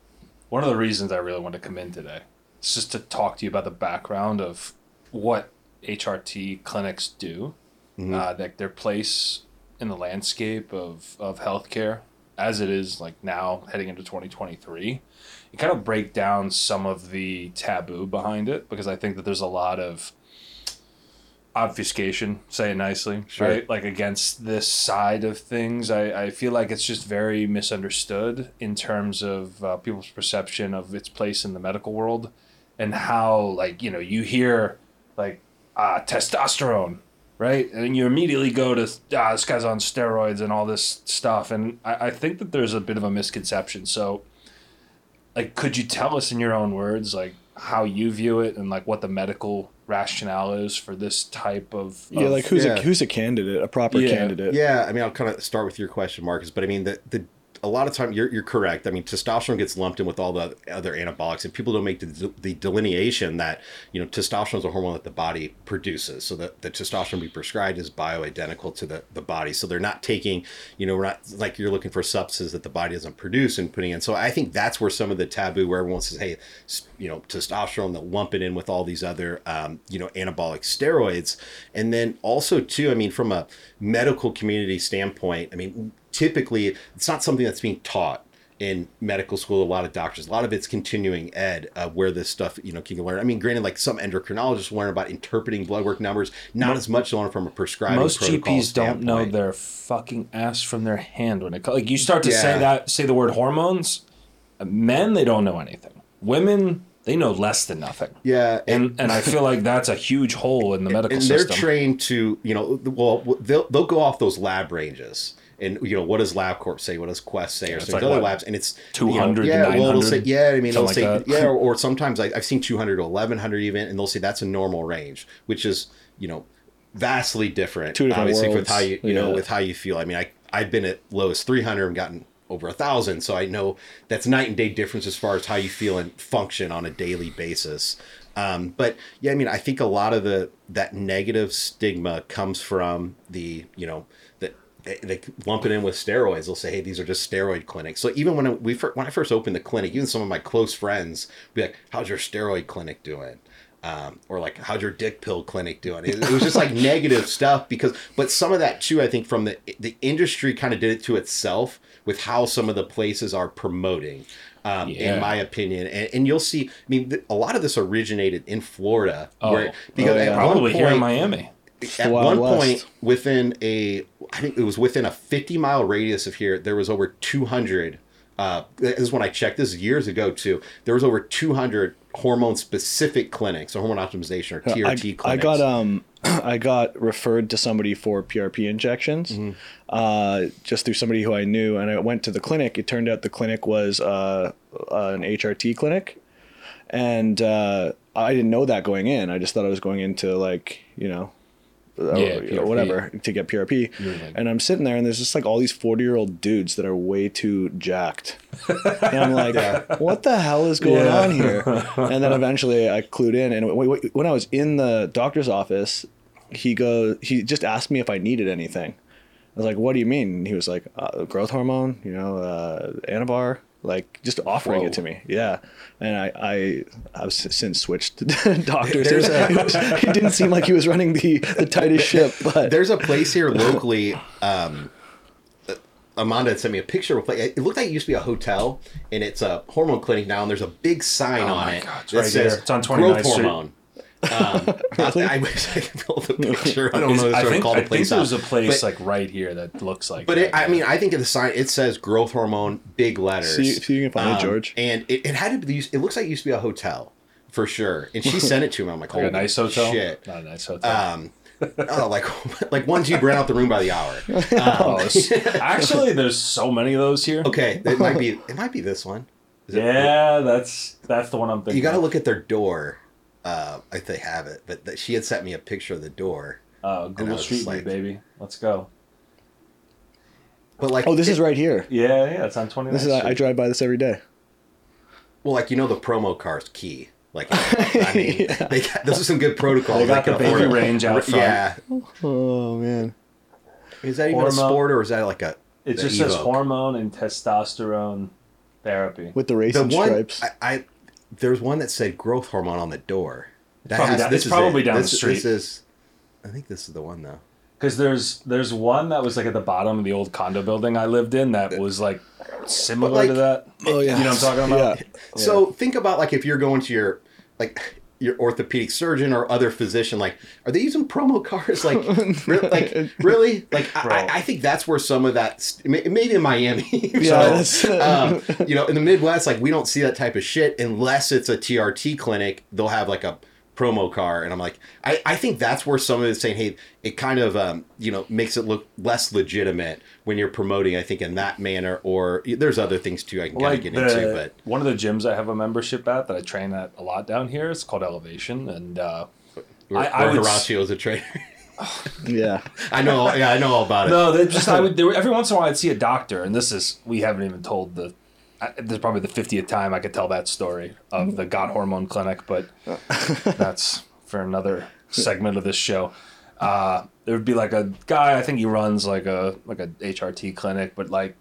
one of the reasons I really want to come in today is just to talk to you about the background of what HRT clinics do, uh, like their place in the landscape of, of healthcare as it is like now heading into 2023. and kind of break down some of the taboo behind it because I think that there's a lot of obfuscation, say it nicely, Sure. right? Like against this side of things. I, I feel like it's just very misunderstood in terms of uh, people's perception of its place in the medical world and how, like, you know, you hear like uh, testosterone, right? And you immediately go to, ah, this guy's on steroids and all this stuff. And I, I think that there's a bit of a misconception. So, like, could you tell us in your own words, like, how you view it and like what the medical rationale is for this type of, Yeah, of- like who's yeah. a who's a candidate, a proper Yeah. candidate. Yeah, I mean, I'll kind of start with your question, Marcus. But I mean, the the a lot of time you're you're correct. I mean, testosterone gets lumped in with all the other anabolics, and people don't make the, the delineation that you know testosterone is a hormone that the body produces. So the, the testosterone we prescribed is bioidentical to the the body. So they're not taking you know we're not like you're looking for substances that the body doesn't produce and putting in. So I think that's where some of the taboo where everyone says, hey, you know, testosterone, they'll lump it in with all these other um, you know anabolic steroids, and then also too, I mean, from a medical community standpoint, I mean, typically it's not something that's being taught in medical school a lot of doctors a lot of it's continuing ed uh, where this stuff you know can learn i mean granted like some endocrinologists learn about interpreting blood work numbers not as much learn from a prescribing most GPs don't know their fucking ass from their hand when it comes. Like you start to say that, say the word hormones. uh, Men, they don't know anything. Women, they know less than nothing. yeah and And and I feel like that's a huge hole in the medical and they're trained to you know well they'll, they'll go off those lab ranges and you know what does LabCorp say, what does Quest say, or it's some like other what, labs, and it's 200 to yeah, well, it'll say yeah, I mean, it'll say that. yeah, or, or sometimes like I've seen 200 to 1100 even, and they'll say that's a normal range, which is you know vastly different, Two different obviously with how you you know with how you feel. I mean, I I've been at low as 300 and gotten over a thousand, so I know that's night and day difference as far as how you feel and function on a daily basis. Um, but yeah, I mean, I think a lot of the that negative stigma comes from the you know they, they lump it in with steroids. They'll say, "Hey, these are just steroid clinics." So even when we when I first opened the clinic, even some of my close friends be like, "How's your steroid clinic doing?" Um, or like, "How's your dick pill clinic doing?" It, it was just like negative stuff because, but some of that too, I think from the the industry kind of did it to itself with how some of the places are promoting. Um, Yeah. In my opinion, and, and you'll see. I mean, th- a lot of this originated in Florida, Oh. where because Oh, yeah. at Probably one here in Miami. at Wild one West. point within a i think it was within a 50 mile radius of here there was over 200 uh this is when i checked this is years ago too there was over 200 hormone specific clinics or hormone optimization or trt I, clinics I got um I got referred to somebody for PRP injections, Mm-hmm. uh, just through somebody who I knew, and I went to the clinic. It turned out the clinic was uh, uh, an HRT clinic, and uh, I didn't know that going in. I just thought I was going into like you know. Uh, Yeah, you know, whatever to get PRP, like- and I'm sitting there, and there's just like all these forty year old dudes that are way too jacked, and I'm like, what the hell is going Yeah. on here? And then eventually I clued in. And w- w- when I was in the doctor's office, he goes, he just asked me if I needed anything. I was like, what do you mean? And he was like, uh, growth hormone, you know, uh, Anavar, like just offering Whoa. it to me. Yeah. And I, I have since switched to doctors. There's it, was- it didn't seem like he was running the, the tightest ship, but there's a place here locally um uh, Amanda had sent me a picture of a place. It looked like it used to be a hotel, and it's a hormone clinic now. And there's a big sign Oh on my it God, it's that right says here. It's on 29th growth Street. hormone. Um, I, I wish I could pull the picture. I don't know. I Sort of think, call I think place there's a place But- like right here that looks like. But that. it, I mean, I think in the sign it says growth hormone, big letters. Um, See- see if you can find it, George. And it, it had to be. It looks like it used to be a hotel for sure. And she sent it to me. I'm like, like a nice hotel. shit. Not a nice hotel. Um, oh, like like ones you'd rent out the room by the hour. Oh, actually, there's so many of those here. Okay, it might be. It might be this one. Is it- Yeah, that's that's the one I'm thinking. You got to look at their door. Uh, if they have it, but that she had sent me a picture of the door. Uh, Google Street View, like- baby. Let's go. But like, oh, this it- is right here. Yeah, yeah, it's on 29th This is, I, I drive by this every day. Well, like you know, the promo car's key. Like, I mean, they got, this is some good protocol. They got the baby range out front. Yeah, Oh, man. is that even a sport or is that like a? It the just says hormone and testosterone therapy. With the The racing one stripes. I, I there's one that said growth hormone on the door. That Probably down- it's is probably it. down the This- street. This is, I think this is the one though. Because there's there's one that was like at the bottom of the old condo building I lived in that was like similar like- to that. Oh, yeah. You know what I'm talking about? Yeah. So think about like if you're going to your like your orthopedic surgeon or other physician, like are they using promo cards? Like, re- like really? Like I, I- I think that's where some of that st- maybe in Miami. Yeah, so, um, you know, in the Midwest, like we don't see that type of shit unless it's a TRT clinic. They'll have like a promo car, and I'm like, I, I think that's where some of it's saying, hey, it kind of um, you know makes it look less legitimate when you're promoting. I think in that manner, or there's other things too I can kind of get the, into, but. one of the gyms I have a membership at that I train at a lot down here is called Elevation, and uh, Where, I- I where would s- Horacio's a trainer. Yeah. I know, yeah, I know all about it. No, they just I would there, were- every once in a while I'd see a doctor, and this is we haven't even told the. I, this is probably the fiftieth time I could tell that story of the God hormone clinic, but that's for another segment of this show. Uh, there would be like a guy I think he runs like a like a HRT clinic, but like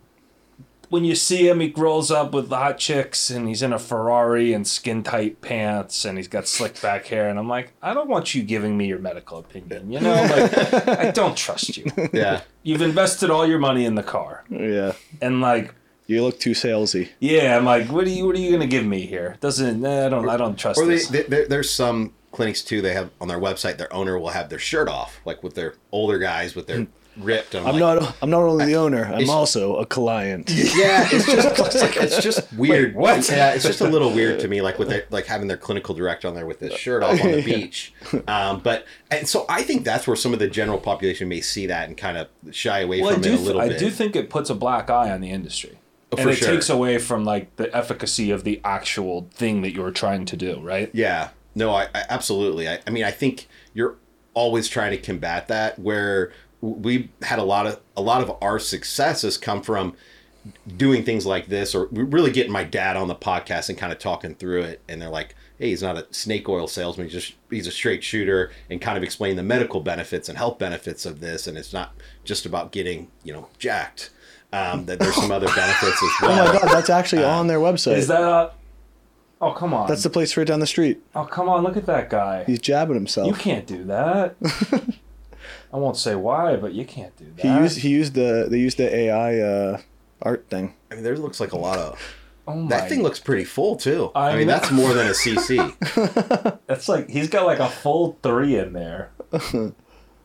when you see him, he rolls up with the hot chicks, and he's in a Ferrari and skin tight pants, and he's got slick back hair, and I'm like, I don't want you giving me your medical opinion, you know, like I don't trust you. Yeah. You've invested all your money in the car, Yeah. and like, You look too salesy. yeah, I'm like, what are you, what are you gonna give me here? Doesn't, eh, I don't, I don't trust Or they, this. they, there- there's some clinics too. They have on their website. Their owner will have their shirt off, like with their older guys with their ripped. I'm, I'm like, not. I'm not only the owner. I'm also a client. Yeah, it's just it's, like, it's just weird. Wait, what? Yeah, it's just a little weird to me, like with their, like having their clinical director on there with his shirt off on the beach. Um, but and so I think that's where some of the general population may see that and kind of shy away Well, I from do. it a th- little I bit. do think it puts a black eye on the industry, Oh, and it sure. takes away from like the efficacy of the actual thing that you're trying to do. Right? Yeah, no, I, I absolutely. I, I mean, I think you're always trying to combat that. Where we had a lot of a lot of our successes come from doing things like this, or really getting my dad on the podcast and kind of talking through it. And they're like, "Hey, he's not a snake oil salesman. He's just he's a straight shooter," and kind of explain the medical benefits and health benefits of this. And it's not just about getting you know jacked. Um, that there's some other benefits as well. Oh my god, that's actually on their website. Is that? A, oh come on! That's the place right down the street. oh come on! Look at that guy. He's jabbing himself. You can't do that. I won't say why, but you can't do that. He used he used the they used the AI uh, art thing. I mean, there looks like a lot of oh my, that thing looks pretty full too. I I, mean, know. that's more than a CC. That's like he's got like a full three in there.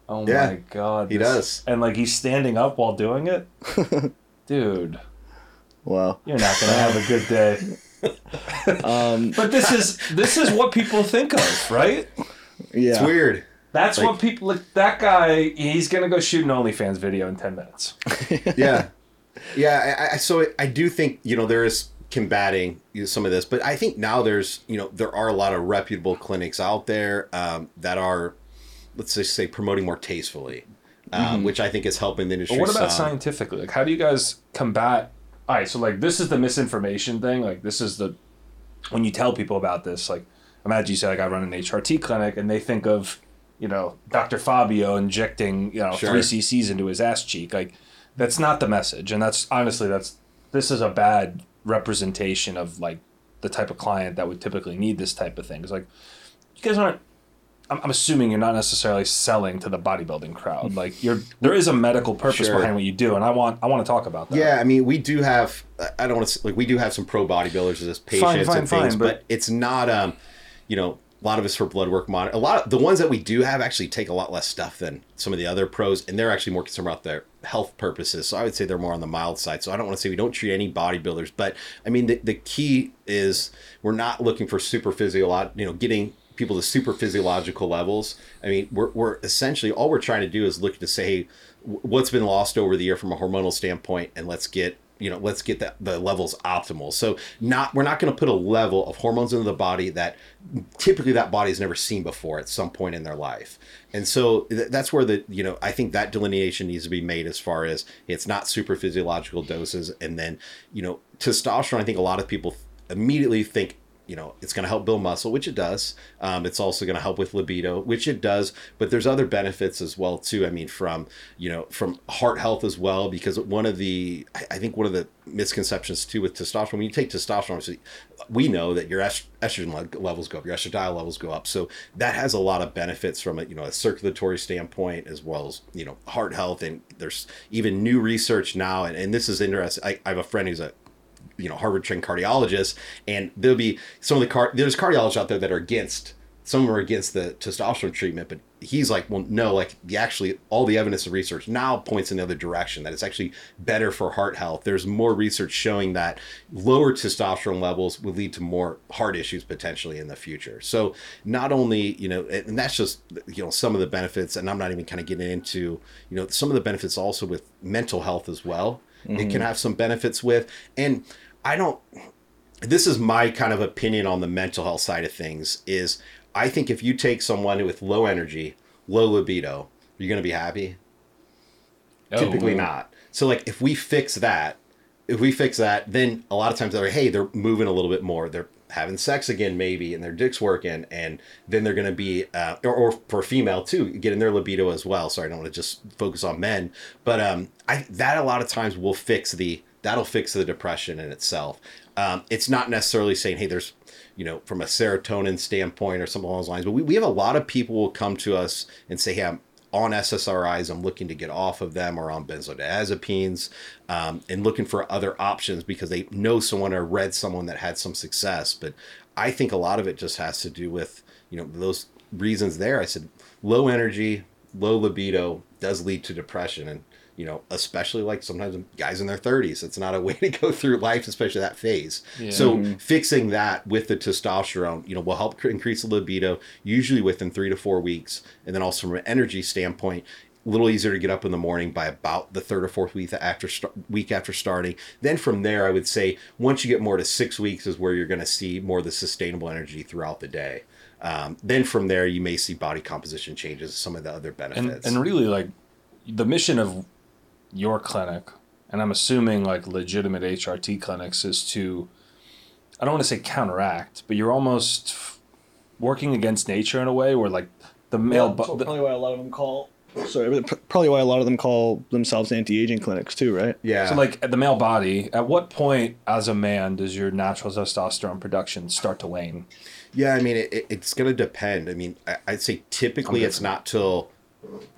Oh Yeah, my god, he this- does. and like he's standing up while doing it. Dude, Wow. you're not gonna have a good day. Um, But this is this is what people think of, right? yeah. It's weird. That's Like- what people. Like, that guy, he's gonna go shoot an OnlyFans video in ten minutes. Yeah, yeah. I, I, so I do think you know there is combating some of this, but I think now there's you know there are a lot of reputable clinics out there um, that are let's just say promoting more tastefully, um, which I think is helping the industry. But what about some. scientifically? Like, how do you guys combat? All right, so like this is the misinformation thing. Like this is the when you tell people about this. Like imagine you say like I run an HRT clinic, and they think of you know Dr. Fabio injecting you know Sure. three cc's into his ass cheek. Like that's not the message, and that's honestly that's this is a bad representation of like the type of client that would typically need this type of thing. It's like you guys aren't. I'm, I'm assuming you're not necessarily selling to the bodybuilding crowd. Like you're, there is a medical purpose Sure. behind what you do, and I want, I want to talk about that. Yeah, I mean, we do have. I don't want to like we do have some pro bodybuilders as patients fine, and things, fine, but, but- it's not. Um, you know, a lot of us for blood work. Mon- a lot of the ones that we do have actually take a lot less stuff than some of the other pros, and they're actually more concerned about their health purposes. So I would say they're more on the mild side. So I don't want to say we don't treat any bodybuilders, but I mean, the, the key is we're not looking for super physiological. You know, getting people to super physiological levels. I mean, we're, we're essentially all we're trying to do is look to say, what's been lost over the year from a hormonal standpoint, and let's get you know let's get that the levels optimal. So not we're not going to put a level of hormones into the body that typically that body has never seen before at some point in their life. And so th- that's where the you know I think that delineation needs to be made as far as it's not super physiological doses, and then you know testosterone. I think a lot of people immediately think you know it's going to help build muscle which it does. Um, it's also going to help with libido which it does. But there's other benefits as well too. I mean from you know from heart health as well because one of the i think one of the misconceptions too with testosterone when you take testosterone we know that your estrogen levels go up your estradiol levels go up. So that has a lot of benefits from a you know a circulatory standpoint as well as you know heart health. And there's even new research now and, and this is interesting. I, I have a friend who's a you know Harvard trained cardiologists, and there'll be some of the car there's cardiologists out there that are against some are against the testosterone treatment, but he's like, well, no, like the actually all the evidence and research now points in the other direction that it's actually better for heart health. There's more research showing that lower testosterone levels will lead to more heart issues potentially in the future. So not only you know, and that's just you know some of the benefits, and I'm not even kind of getting into you know some of the benefits also with mental health as well. It can mm-hmm. have some benefits with, and I don't this is my kind of opinion on the mental health side of things is I think if you take someone with low energy, low libido, you're going to be happy? Oh, Typically not. So like if we fix that, if we fix that, then a lot of times they're like, hey, they're moving a little bit more. They're having sex again maybe and their dick's working and then they're going to be uh, or, or for female too getting their libido as well. Sorry i don't want to just focus on men. But um i that a lot of times will fix the that'll fix the depression in itself. Um, it's not necessarily saying hey there's you know from a serotonin standpoint or something along those lines but we, we have a lot of people will come to us and say hey i'm on SSRIs, I'm looking to get off of them or on benzodiazepines um, and looking for other options because they know someone or read someone that had some success. But I think a lot of it just has to do with, you know, those reasons there. I said low energy, low libido does lead to depression and you know especially like sometimes guys in their 30s it's not a way to go through life especially that phase Yeah. so fixing that with the testosterone you know will help increase the libido usually within three to four weeks and then also from an energy standpoint a little easier to get up in the morning by about the third or fourth week after st- week after starting. Then from there, I would say once you get more to six weeks is where you're going to see more of the sustainable energy throughout the day. Um, then from there, you may see body composition changes, some of the other and benefits. and really like the mission of your clinic and i'm assuming like legitimate hrt clinics is to i don't want to say counteract but you're almost f- working against nature in a way where like the male Well, bu- the- probably why a lot of them call. Sorry, but probably why a lot of them call themselves anti-aging clinics too, right? yeah. so like at the male body at what point as a man does your natural testosterone production start to wane Yeah, I mean, it, it- it's going to depend. I mean, I, I'd say typically it's not till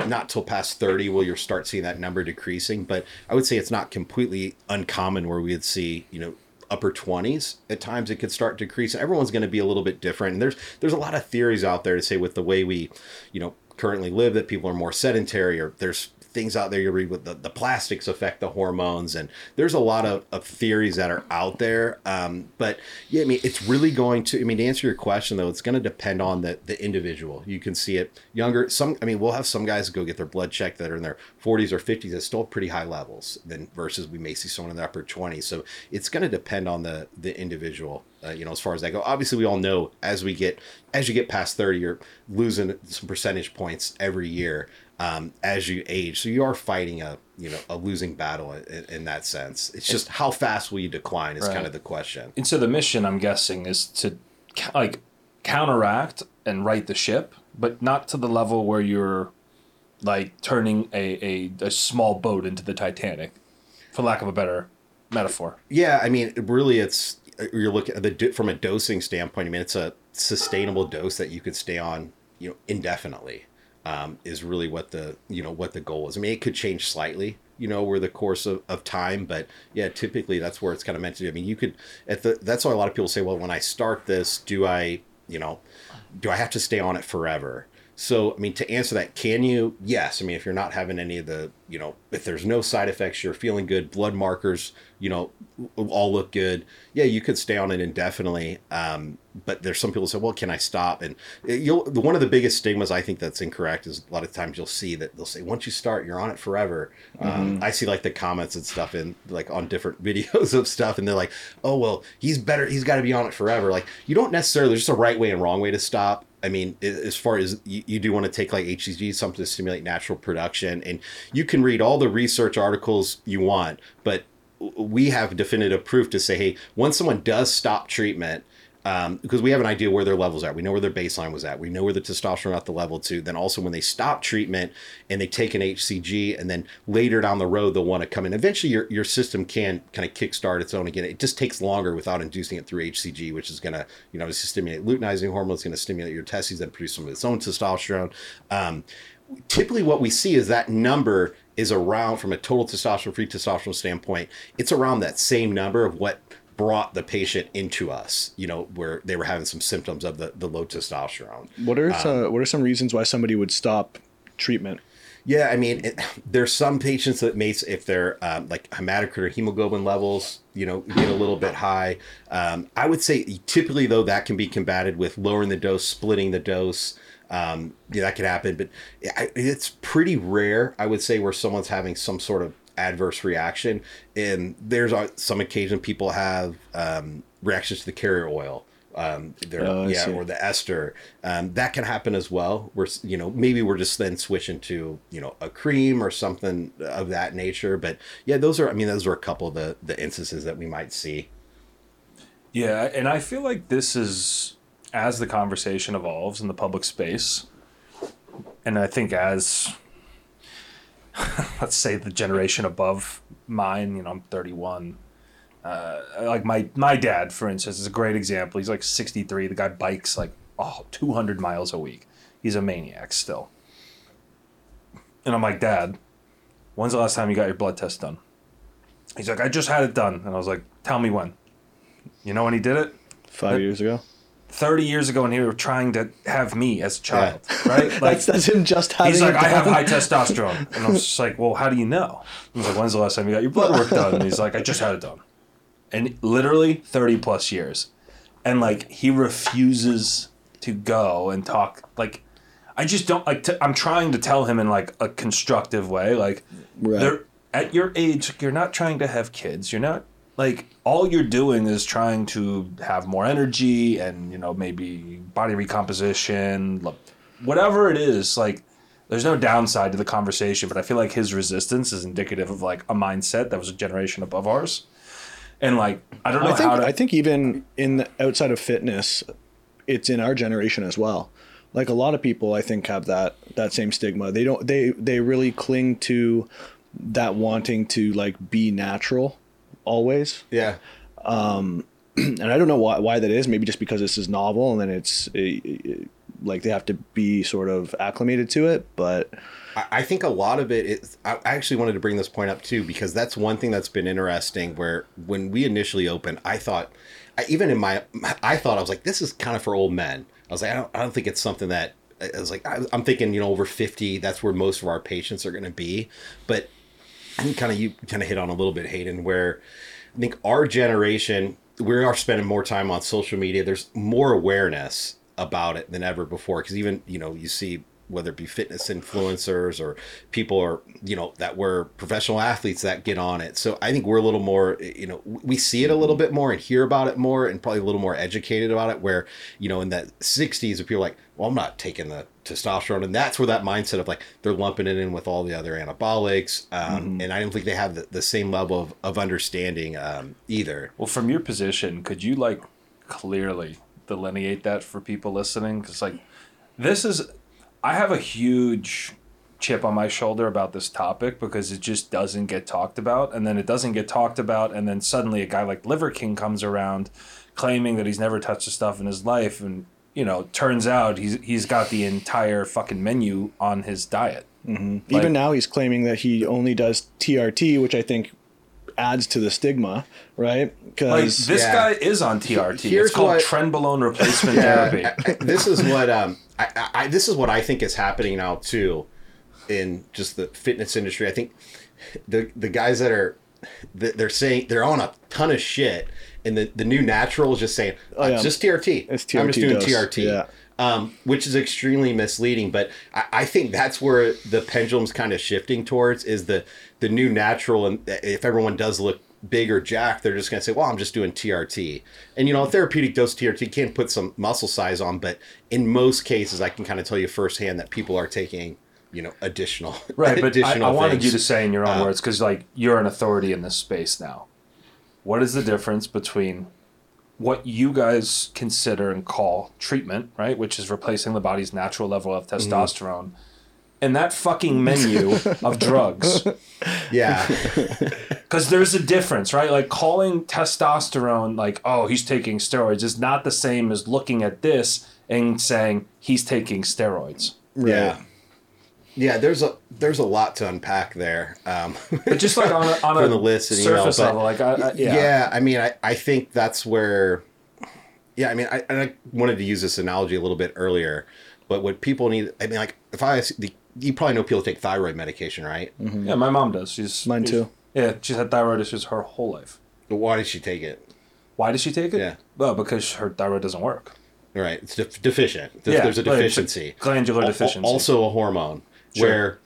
not till past 30 will you start seeing that number decreasing, but I would say it's not completely uncommon where we'd see, you know, upper 20s at times it could start decreasing. Everyone's going to be a little bit different. And there's there's a lot of theories out there to say with the way we, you know, currently live that people are more sedentary or there's things out there you read with the, the plastics affect the hormones and there's a lot of, of theories that are out there. Um, but yeah i mean it's really going to i mean to answer your question though it's going to depend on the, the individual. You can see it younger some i mean we'll have some guys go get their blood checked that are in their 40s or 50s at still pretty high levels then versus we may see someone in the upper 20s so it's going to depend on the the individual uh, you know as far as that go. Obviously we all know as we get as you get past 30 you're losing some percentage points every year um, as you age. So you are fighting a you know a losing battle in, in that sense. It's just how fast will you decline is Right. kind of the question. and so the mission i'm guessing is to like counteract and right the ship but not to the level where you're like turning a, a, a small boat into the titanic for lack of a better metaphor Yeah, I mean, really, it's you're looking at the from a dosing standpoint. I mean, it's a sustainable dose that you could stay on, you know, indefinitely. Um, is really what the you know what the goal is. I mean, it could change slightly, you know, over the course of, of time, but yeah, typically that's where it's kind of meant to be. I mean, you could at the that's why a lot of people say, well, when I start this, do I, you know, do I have to stay on it forever? So, I mean, to answer that, can you? Yes. I mean, if you're not having any of the, you know, if there's no side effects, you're feeling good, blood markers, you know, all look good. Yeah, you could stay on it indefinitely. Um, but there's some people say, well, can I stop? And you'll, one of the biggest stigmas I think that's incorrect is a lot of times you'll see that they'll say, once you start, you're on it forever. Um, I see like the comments and stuff in like on different videos of stuff, and they're like, oh, well, he's better. He's got to be on it forever. Like, you don't necessarily, there's just a right way and wrong way to stop. I mean, as far as you, you do want to take like HCG, something to stimulate natural production, and you can read all the research articles you want, but we have definitive proof to say, hey, once someone does stop treatment, um, because we have an idea where their levels are. We know where their baseline was at. We know where the testosterone at the level to. Then also when they stop treatment and they take an HCG, and then later down the road they'll want to come in. Eventually, your your system can kind of kickstart its own again. It just takes longer without inducing it through HCG, which is going to you know stimulate luteinizing hormone. It's going to stimulate your testes that produce some of its own testosterone. Um, typically what we see is that number is around from a total testosterone free testosterone standpoint it's around that same number of what brought the patient into us you know where they were having some symptoms of the, the low testosterone What are some, what are some reasons why somebody would stop treatment? yeah, I mean, it, there's some patients that may, if their um, like hematocrit or hemoglobin levels, you know, get a little bit high. Um, I would say typically though that can be combated with lowering the dose, splitting the dose. Um, yeah, that could happen, but it's pretty rare. I would say where someone's having some sort of adverse reaction, and there's uh, some occasion people have um, reactions to the carrier oil. Um, they're, Oh, yeah, or the ester. Um, that can happen as well. We're you know maybe we're just then switching to you know a cream or something of that nature. But yeah, those are I mean those are a couple of the the instances that we might see. Yeah, and I feel like this is as the conversation evolves in the public space, and I think as let's say the generation above mine, you know, I'm 31. Uh, like my my dad, for instance, is a great example. He's like 63. The guy bikes like oh 200 miles a week. He's a maniac still. And I'm like, Dad, when's the last time you got your blood test done? He's like, I just had it done, and I was like, Tell me when. You know when he did it? Five years ago. 30 years ago and he were trying to have me as a child, right? Like That's that's him just having. he's like, I have high testosterone, and I'm just like, well, how do you know? I was like, when's the last time you got your blood work done? And he's like, I just had it done, and literally 30 plus years, and like he refuses to go and talk. Like, I just don't like. To, I'm trying to tell him in like a constructive way, like, Right. at your age, you're not trying to have kids. You're not like all you're doing is trying to have more energy and you know maybe body recomposition, whatever it is. Like there's no downside to the conversation, but I feel like his resistance is indicative of like a mindset that was a generation above ours. And like I don't know I think how to I think even in the, outside of fitness, it's in our generation as well. Like a lot of people, I think have that that same stigma. They don't. They they really cling to that wanting to like be natural always. Yeah. Um, and I don't know why, why that is. Maybe just because this is novel, and then it's uh, uh, like they have to be sort of acclimated to it. But I I think a lot of it is. I I actually wanted to bring this point up too because that's one thing that's been interesting. Where when we initially opened, I thought, I, even in my, I thought I was like, this is kind of for old men. I was like, I don't, I don't think it's something that. I was like, I'm thinking, you know, over 50, that's where most of our patients are going to be. But Think kind of you kind of hit on a little bit, Hayden, where I think our generation we are spending more time on social media. There's more awareness about it than ever before because even you know you see whether it be fitness influencers or people are you know that were professional athletes that get on it. So I think we're a little more you know we see it a little bit more and hear about it more and probably a little more educated about it. Where you know in that 60s, if people are like, well, I'm not taking the testosterone, and that's where that mindset of like they're lumping it in with all the other anabolics, um, and I don't think they have the, the same level of, of understanding um, either. Well, from your position, could you like clearly delineate that for people listening? Because like, this is, I have a huge chip on my shoulder about this topic because it just doesn't get talked about, and then it doesn't get talked about, and then suddenly a guy like Liver King comes around, claiming that he's never touched the stuff in his life, and you know, turns out he's he's got the entire fucking menu on his diet. even Like- now, he's claiming that he only does TRT, which I think adds to the stigma, right? Like Because this Yeah. guy is on TRT. Here's it's called what- trenbolone replacement therapy. I- I- this is what um I, I, this is what I think is happening now too, in just the fitness industry. I think the the guys that are they're saying they're on a ton of shit, and the the new natural is just saying oh, yeah. just TRT. It's I'm just doing dose. TRT. Yeah. Um, which is extremely misleading, but I, I think that's where the pendulum's kind of shifting towards is the the new natural, and if everyone does look big or jacked, they're just going to say, "Well, I'm just doing TRT." And you know, a therapeutic dose TRT can put some muscle size on, but in most cases, I can kind of tell you firsthand that people are taking, you know, additional Right, but I, additional I wanted you to say in your own Uh, words because like you're an authority in this space now. What is the difference between what you guys consider and call treatment, right, which is replacing the body's natural level of Mm-hmm. Testosterone, and that fucking menu of drugs? yeah, Because there's a difference, right? Like calling testosterone like, oh, he's taking steroids is not the same as looking at this and saying he's taking steroids. yeah, yeah. There's a there's a lot to unpack there. Um, But just like on a, on a the list and email, surface but- level, like I, I, yeah. yeah. I mean, I, I think that's where, yeah, I mean, I, and I wanted to use this analogy a little bit earlier, but what people need, I mean, like, if I, the, you probably know people take thyroid medication, right? Mm-hmm. Yeah, my mom does. She's Mine too. Yeah, she's had thyroid issues her whole life. But why does she take it? Why does she take it? Yeah. Well, because her thyroid doesn't work. Right, it's def- deficient. There- Yeah, There's a right, it's a deficiency. glandular deficiency. Also a hormone. Sure. Where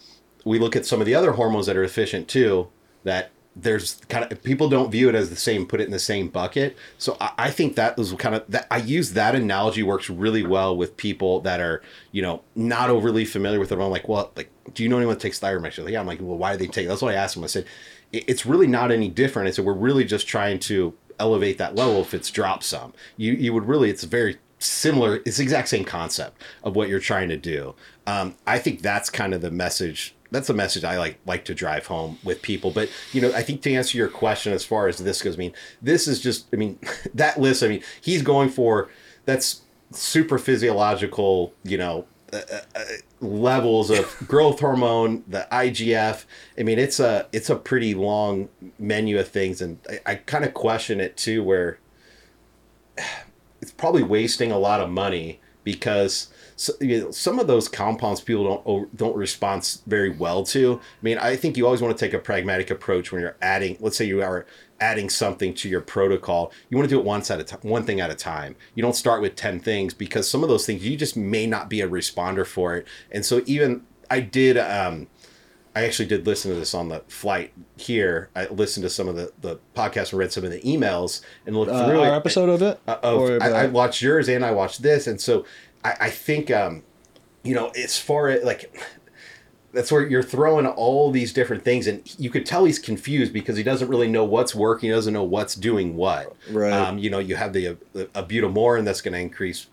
we look at some of the other hormones that are deficient too, that there's kind of people don't view it as the same, put it in the same bucket. So I, I think that was kind of that I use that analogy works really well with people that are, you know, not overly familiar with it. I'm like, well, like, do you know anyone that takes thyroid? Like, yeah, I'm like, well, why do they take? it? That's what I asked them. I said, "It- it's really not any different. I said, we're really just trying to elevate that level if it's dropped some. You you would really it's very similar. It's the exact same concept of what you're trying to do. Um, I think that's kind of the message. That's the message I like like to drive home with people. But you know, I think to answer your question as far as this goes, I mean, this is just. I mean, that list. I mean, he's going for that's super physiological. You know. Uh, uh, levels of growth hormone, the IGF. I mean, it's a it's a pretty long menu of things, and I, I kind of question it too. Where it's probably wasting a lot of money because so, you know, some of those compounds people don't don't respond very well to. I mean, I think you always want to take a pragmatic approach when you're adding. Let's say you are adding something to your protocol. You want to do it once at a time, one thing at a time. You don't start with ten things because some of those things you just may not be a responder for it. And so even I did. Um, I actually did listen to this on the flight here. I listened to some of the, the podcasts and read some of the emails and looked Uh, through our it. episode of it. Uh, of, I, I watched yours and I watched this, and so I, I think um, you know as far as like that's where you're throwing all these different things, and you could tell he's confused because he doesn't really know what's working, he doesn't know what's doing what. Right. Um, you know, you have the uh, ibutamoren that's going to increase.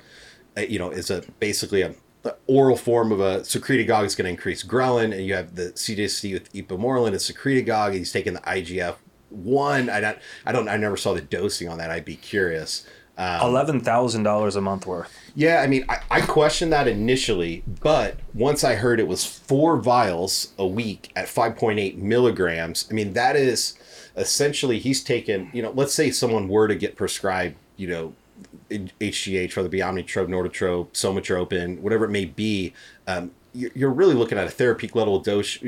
Uh, you know, it's a basically a the oral form of a secretagogue is going to increase ghrelin, and you have the CJC with ipamorelin, and a secretagogue. He's taking the IGF one. I don't, I don't, I never saw the dosing on that. I'd be curious. Um, Eleven thousand dollars a month worth. yeah, I mean, I, I questioned that initially, but once I heard it was four vials a week at 5.8 milligrams, I mean, that is essentially he's taken, you know, let's say someone were to get prescribed, you know, HGH, whether it be Omnitrope, Norditropin, Somatropin, whatever it may be, um, you're you're really looking at a therapeutic level dose,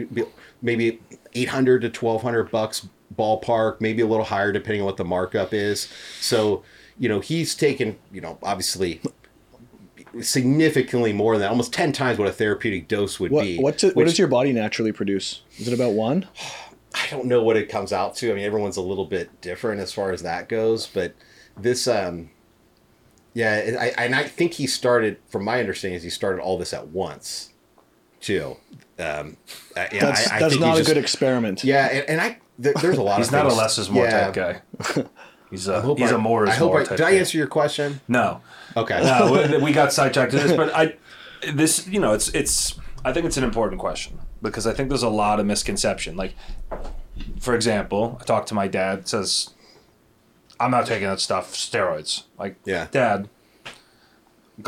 maybe 800 to 1200 bucks ballpark, maybe a little higher depending on what the markup is. So, you know, he's taken, you know, obviously significantly more than that, almost 10 times what a therapeutic dose would What be. what's it, what does your body naturally produce? Is it about one? I don't know what it comes out to. I mean, everyone's a little bit different as far as that goes, but this, um, yeah, I, and I think he started, from my understanding, is he started all this at once, too. Um, yeah, That's I, I that's think not a just- good experiment. Yeah, and, and I there, there's a lot of He's of not a less is more yeah. type guy. He's a he's I- a more I hope I, did I answer your question? No, Okay. no, we- we got sidetracked to this, but I, this, you know, it's it's. I think it's an important question because I think there's a lot of misconception. Like, for example, I talked to my dad. Says, "I'm not taking that stuff. Steroids." Like, Yeah. Dad,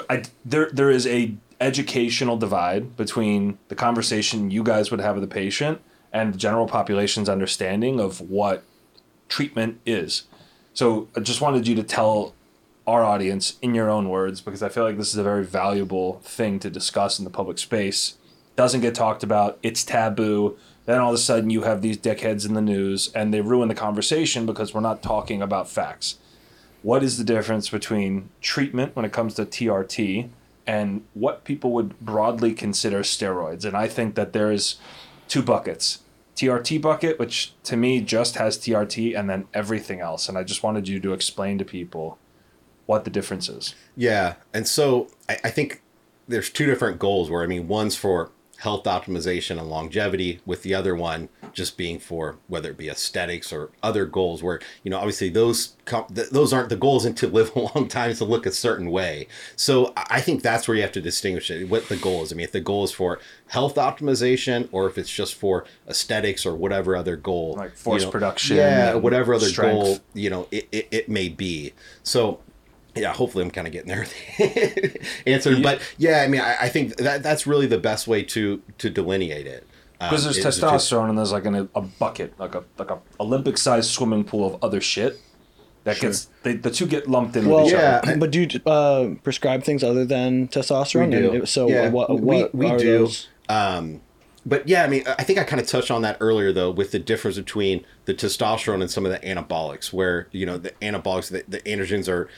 I, there there is a educational divide between the conversation you guys would have with the patient and the general population's understanding of what treatment is. So I just wanted you to tell our audience in your own words because I feel like this is a very valuable thing to discuss in the public space. Doesn't get talked about, it's taboo. Then all of a sudden you have these dickheads in the news and they ruin the conversation because we're not talking about facts. What is the difference between treatment when it comes to TRT and what people would broadly consider steroids? And I think that there is two buckets. TRT bucket, which to me just has TRT and then everything else. And I just wanted you to explain to people what the difference is. Yeah, and so I, I think there's two different goals. Where I mean, one's for health optimization and longevity, with the other one just being for whether it be aesthetics or other goals. Where you know, obviously those com- th- those aren't the goals and to live a long time is to look a certain way. So I I think that's where you have to distinguish it. What the goal is. I mean, if the goal is for health optimization or if it's just for aesthetics or whatever other goal, Like force you know, production yeah, whatever other strength. goal you know it, it, it may be. So yeah, hopefully I'm kind of getting there answered. But yeah, I mean, I, I think that that's really the best way to to delineate it. Um, Because there's is testosterone and there's like an, a bucket, like a like a Olympic sized swimming pool of other shit that gets they, the two get lumped in Well, with each yeah. other. but do you uh, prescribe things other than testosterone? We do. And so Yeah, what, we- what we are do. those? but yeah, I mean, I think I kind of touched on that earlier though, with the difference between the testosterone and some of the anabolics, where you know the anabolics, the, the androgens are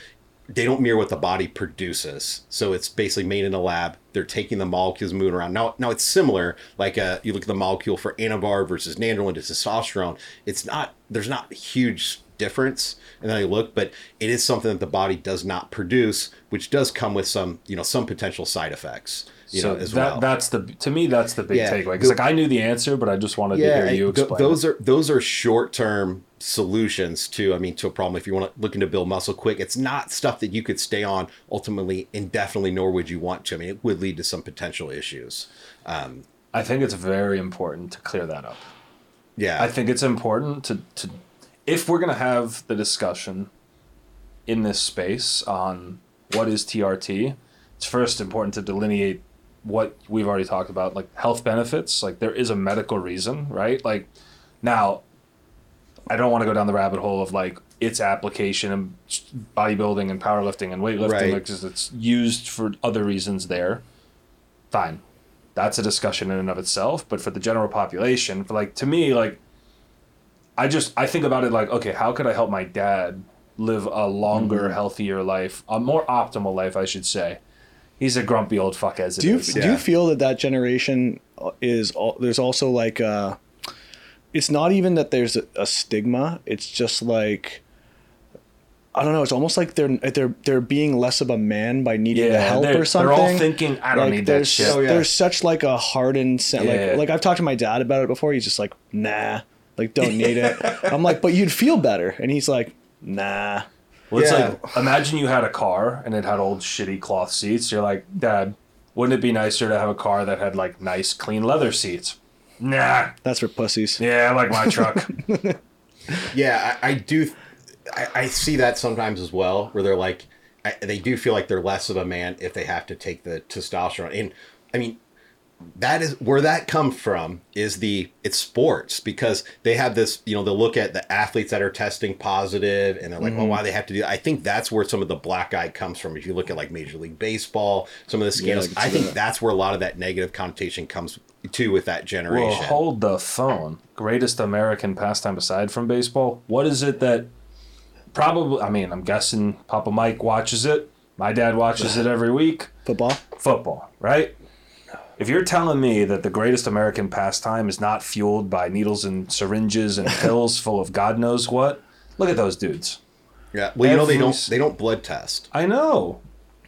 they don't mirror what the body produces. So it's basically made in a lab. They're taking the molecules moving around. Now, now it's similar. Like uh, you look at the molecule for anavar versus nandrolone to testosterone. It's not. There's not a huge difference. And then I look, but it is something that the body does not produce, which does come with some, you know, some potential side effects. You so know, as that well. that's the to me that's the big Yeah, takeaway because like I knew the answer but I just wanted to hear you th- explain. those it. are those are short term solutions to I mean to a problem. If you want to looking to build muscle quick, it's not stuff that you could stay on ultimately indefinitely, nor would you want to. I mean, it would lead to some potential issues. Um, I think it's very important to clear that up. yeah, I think it's important to, to if we're gonna have the discussion in this space on what is TRT, it's first important to delineate what we've already talked about, like health benefits. Like there is a medical reason, right? Like now I don't want to go down the rabbit hole of like its application and bodybuilding and powerlifting and weightlifting Right. because it's used for other reasons there. Fine, that's a discussion in and of itself. But for the general population, for like to me, like I just I think about it like, okay, how could I help my dad live a longer, Mm-hmm. healthier life, a more optimal life, I should say. He's a grumpy old fuck as it Do you is. do you Yeah. feel that that generation is all, there's also like uh it's not even that there's a, a stigma. It's just like I don't know. It's almost like they're they're they're being less of a man by needing to Yeah, help or something. they're all thinking, I don't like need that there's shit. Oh, yeah. there's such like a hardened sen- Yeah. like like I've talked to my dad about it before. He's just like nah, like don't need it. I'm like, but you'd feel better, and he's like nah. Well, it's Yeah. like imagine you had a car and it had old shitty cloth seats. You're like, Dad, wouldn't it be nicer to have a car that had like nice clean leather seats? Nah. That's for pussies. Yeah, I like my truck. Yeah, I, I do. I, I see that sometimes as well, where they're like, I, they do feel like they're less of a man if they have to take the testosterone. And I mean, that is where that comes from. Is the it's sports because they have this. You know, they'll look at the athletes that are testing positive, and they're like, "Oh, mm-hmm. why they have to do?" That? I think that's where some of the black eye comes from. If you look at like Major League Baseball, some of the Yeah, I scandals, can I think that. that's where a lot of that negative connotation comes to with that generation. well, generation. hold the phone. Greatest American pastime aside from baseball. What is it that probably, I mean, I'm guessing Papa Mike watches it. My dad watches it every week. Football. football, right? If you're telling me that the greatest American pastime is not fueled by needles and syringes and pills full of God knows what, look at those dudes. yeah, well, you know they don't they don't blood test. I know.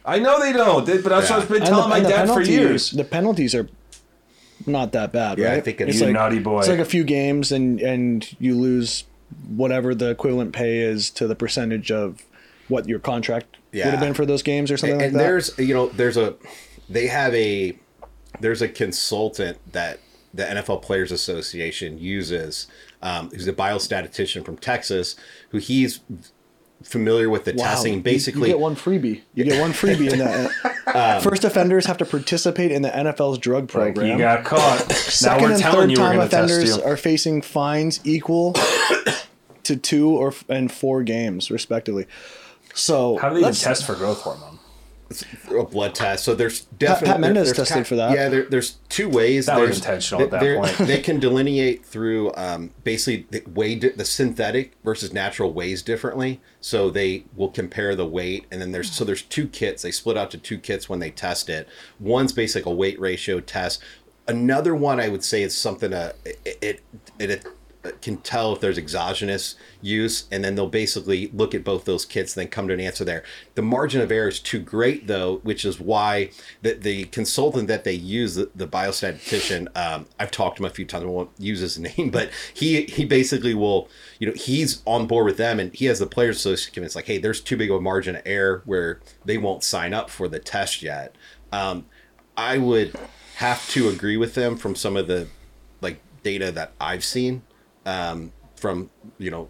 I know they don't, they- but that's Yeah. what I've been telling the- my and the dad for years. The penalties are not that bad, Yeah, I think it's- it's like naughty boy. It's like a few games, and and you lose whatever the equivalent pay is to the percentage of what your contract would have been for those games or something and like that. And there's you know there's a they have a there's a consultant that the NFL Players Association uses um, who's a biostatistician from Texas who he's familiar with the Wow, testing basically you, get one freebie. You get one freebie in that. Um, First offenders have to participate in the NFL's drug Like, program. you got caught. now Second we're and telling third you time going to test offenders are facing fines equal to two or and four games, respectively. So How do they even test for growth hormone? A blood test. So there's definitely Pat Mendez there's tested for that. Yeah, there, there's two ways. That was intentional at that point. They can delineate through um, basically the way di- the synthetic versus natural weighs differently. So they will compare the weight, and then there's so there's two kits. They split out to two kits when they test it. One's basically a weight ratio test. Another one I would say is something uh, it it, it, it can tell if there's exogenous use, and then they'll basically look at both those kits and then come to an answer there. The margin of error is too great, though, which is why the, the consultant that they use, the, the biostatistician, um, I've talked to him a few times. I won't use his name, but he he basically will, you know, he's on board with them, and he has the players association. It's like, hey, there's too big of a margin of error where they won't sign up for the test yet. Um, I would have to agree with them from some of the like data that I've seen um, from you know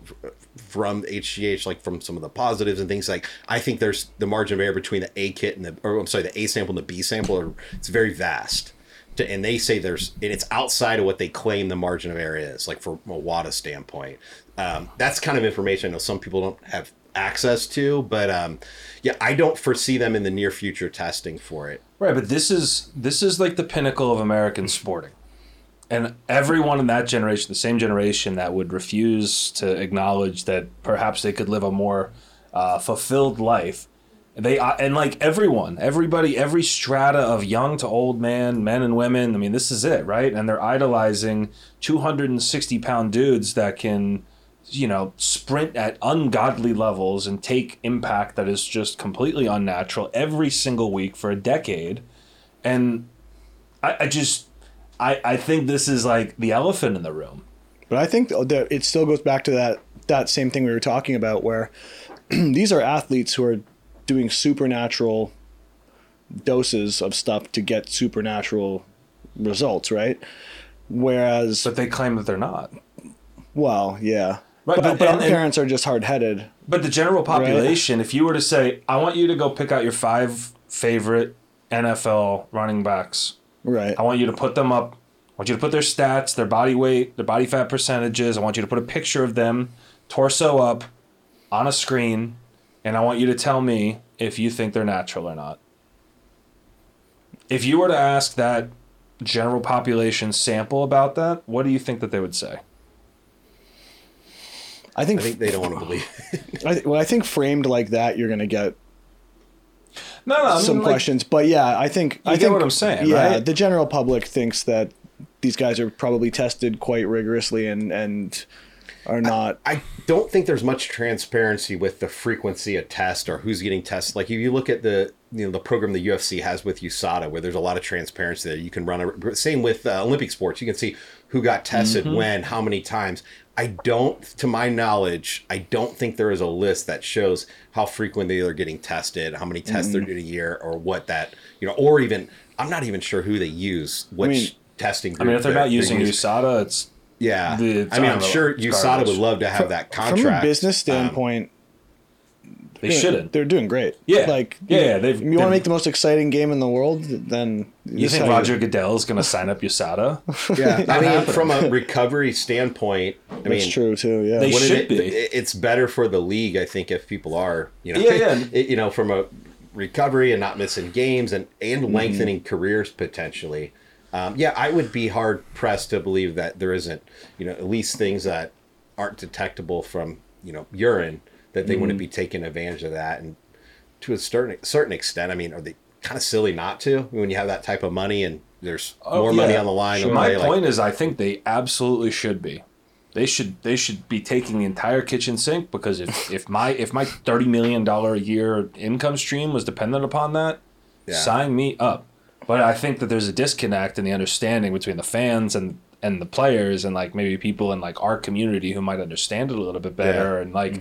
from HGH, like from some of the positives and things like. I think there's the margin of error between the A kit and the or I'm sorry, the A sample and the B sample are it's very vast. To, and they say there's and it's outside of what they claim the margin of error is, like from a WADA standpoint. Um, that's kind of information I know some people don't have access to, but um, yeah, I don't foresee them in the near future testing for it. Right, but this is this is like the pinnacle of American sporting. And everyone in that generation, the same generation that would refuse to acknowledge that perhaps they could live a more uh, fulfilled life, they uh, and like everyone, everybody, every strata of young to old man, men and women. I mean, this is it, right? And they're idolizing two hundred and sixty pound dudes that can, you know, sprint at ungodly levels and take impact that is just completely unnatural every single week for a decade. And I, I just, I, I think this is like the elephant in the room. But I think that it still goes back to that that same thing we were talking about, where these are athletes who are doing supernatural doses of stuff to get supernatural results, right? Whereas, But they claim that they're not. well, yeah, Right, but, but- but and- our parents are just hard headed. But the general population, if you were to say, I want you to go pick out your five favorite NFL running backs, Right. I want you to put them up. I want you to put their stats, their body weight, their body fat percentages. I want you to put a picture of them, torso up, on a screen, and I want you to tell me if you think they're natural or not. If you were to ask that general population sample about that, what do you think that they would say? I think, I think they don't want to believe. it. I, well, I think framed like that, you're gonna get No, no, I mean, some like, questions. But yeah, I think I get think what I'm saying, Yeah, right? the general public thinks that these guys are probably tested quite rigorously and and are not. I don't think there's much transparency with the frequency of test or who's getting tested. Like if you look at the you know the program the UFC has with USADA, where there's a lot of transparency there. You can run a same with uh, Olympic sports. You can see who got tested Mm-hmm. when, how many times. I don't, to my knowledge, I don't think there is a list that shows how frequently they're getting tested, how many tests Mm-hmm. they're doing a year, or what that you know, or even I'm not even sure who they use, which mean- testing. I mean, if they're not using using USADA, it's yeah. the- I mean, I'm it's sure garbage. USADA would love to have that contract From a business um, standpoint, they shouldn't. They're doing great. Yeah. like Yeah, yeah, they've- if you want to make the most exciting game in the world, then You this is think how Roger Goodell is going to sign up USADA? Yeah, I mean, happening. from a recovery standpoint, I That's mean, true too. Yeah, They should it- be. It's better for the league, I think, if people are, you know, Yeah, yeah. it- you know, from a recovery and not missing games and Mm-hmm. and lengthening careers potentially. Um, yeah, I would be hard pressed to believe that there isn't, you know, at least things that aren't detectable from, you know, urine that they Mm-hmm. wouldn't be taking advantage of that. And to a certain certain extent, I mean, are they kind of silly not to when you have that type of money and there's Oh, more money on the line? to My play, like- point is, I think they absolutely should be. They should they should be taking the entire kitchen sink because if, if my if my thirty million dollar a year income stream was dependent upon that, Yeah. sign me up. But I think that there's a disconnect in the understanding between the fans and and the players and like maybe people in like our community who might understand it a little bit better Yeah. and like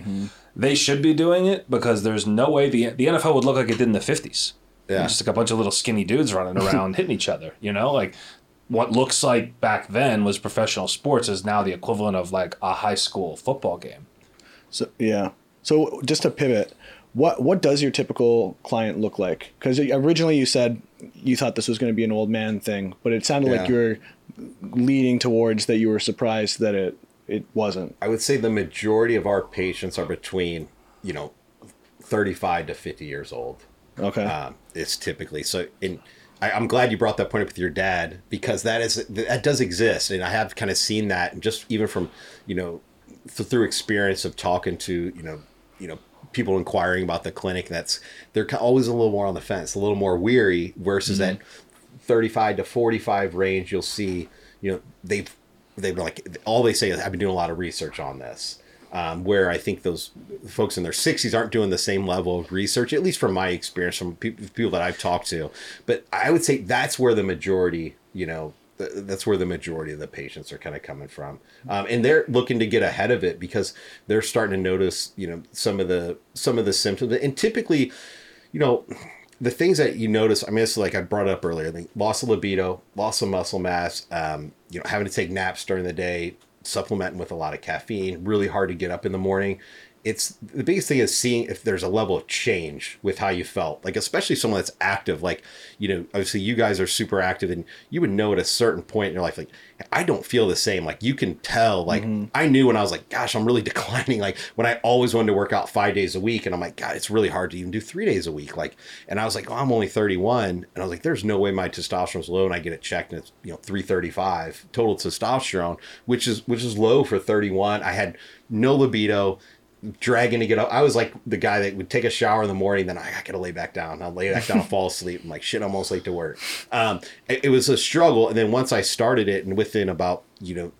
they should be doing it because there's no way the the NFL would look like it did in the fifties. Yeah. Just like a bunch of little skinny dudes running around hitting each other, you know? Like what looks like back then was professional sports is now the equivalent of like a high school football game. So yeah. So just to pivot, what what does your typical client look like? Because originally you said you thought this was going to be an old man thing, but it sounded like you were leaning towards that you were surprised that it it wasn't. I would say the majority of our patients are between, you know, 35 to 50 years old. Okay. Um, it's typically so. In I, I'm glad you brought that point up with your dad because that is that does exist, and I have kind of seen that, and just even from, you know, th- through experience of talking to you know, you know, people inquiring about the clinic. That's they're always a little more on the fence, a little more weary. Versus that 35 to 45 range, you'll see, you know, they've they've been like all they say is I've been doing a lot of research on this. Um, where I think those folks in their 60s aren't doing the same level of research, at least from my experience, from pe- people that I've talked to. But I would say that's where the majority, you know, th- that's where the majority of the patients are kind of coming from, um, and they're looking to get ahead of it because they're starting to notice, you know, some of the some of the symptoms, and typically, you know, the things that you notice, I mean, it's like I brought up earlier, the loss of libido, loss of muscle mass, um, you know, having to take naps during the day, supplementing with a lot of caffeine, really hard to get up in the morning. It's the biggest thing is seeing if there's a level of change with how you felt, like especially someone that's active. Like, you know, obviously you guys are super active, and you would know at a certain point in your life, like, I don't feel the same. Like, you can tell. Like, mm-hmm. I knew when I was like, gosh, I'm really declining. Like, when I always wanted to work out five days a week, and I'm like, God, it's really hard to even do three days a week. Like, and I was like, oh, I'm only 31, and I was like, there's no way my testosterone's low, and I get it checked, and it's you know 335 total testosterone, which is which is low for 31. I had no libido dragging to get up. I was like the guy that would take a shower in the morning, then I, I gotta lay back down. I'll lay back down and fall asleep. I'm like, shit, I'm almost late to work. Um, it, it was a struggle. And then once I started it, and within about, you know,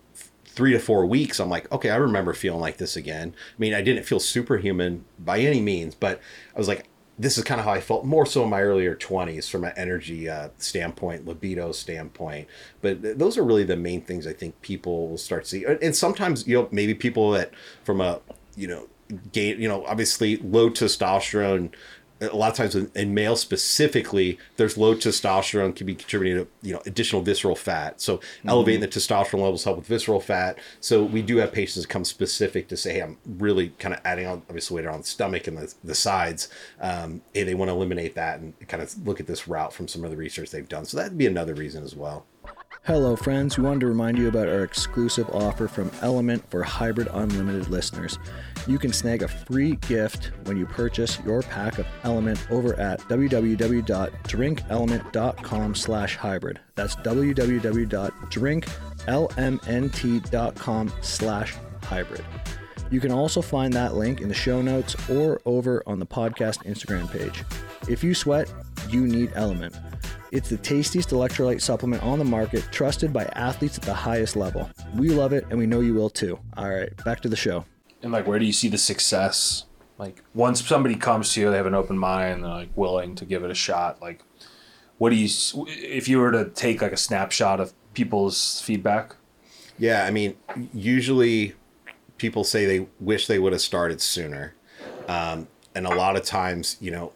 three to four weeks, I'm like, okay, I remember feeling like this again. I mean, I didn't feel superhuman by any means, but I was like, this is kind of how I felt more so in my earlier 20s from an energy uh, standpoint, libido standpoint. But th- those are really the main things I think people will start to see. And and sometimes, you know, maybe people that from a, you know, gain, you know, obviously low testosterone. A lot of times in, in males specifically, there's low testosterone can be contributing to you know additional visceral fat. So elevating the testosterone levels help with visceral fat. So we do have patients come specific to say, hey, I'm really kind of adding on obviously weight on the stomach and the, the sides. Um, hey, they want to eliminate that and kind of look at this route from some of the research they've done. So that'd be another reason as well. Hello, friends. We wanted to remind you about our exclusive offer from LMNT for Hybrid Unlimited listeners. You can snag a free gift when you purchase your pack of LMNT over at www.drinklmnt.com slash hybrid. That's www.drinklmnt.com slash hybrid. You can also find that link in the show notes or over on the podcast Instagram page. If you sweat, you need LMNT. It's the tastiest electrolyte supplement on the market, trusted by athletes at the highest level. We love it, and we know you will too. All right, back to the show. And like, where do you see the success? Like, once somebody comes to you, they have an open mind, they're like willing to give it a shot. Like, what do you, if you were to take like a snapshot of people's feedback? Yeah, I mean, usually people say they wish they would have started sooner. Um, and a lot of times, you know,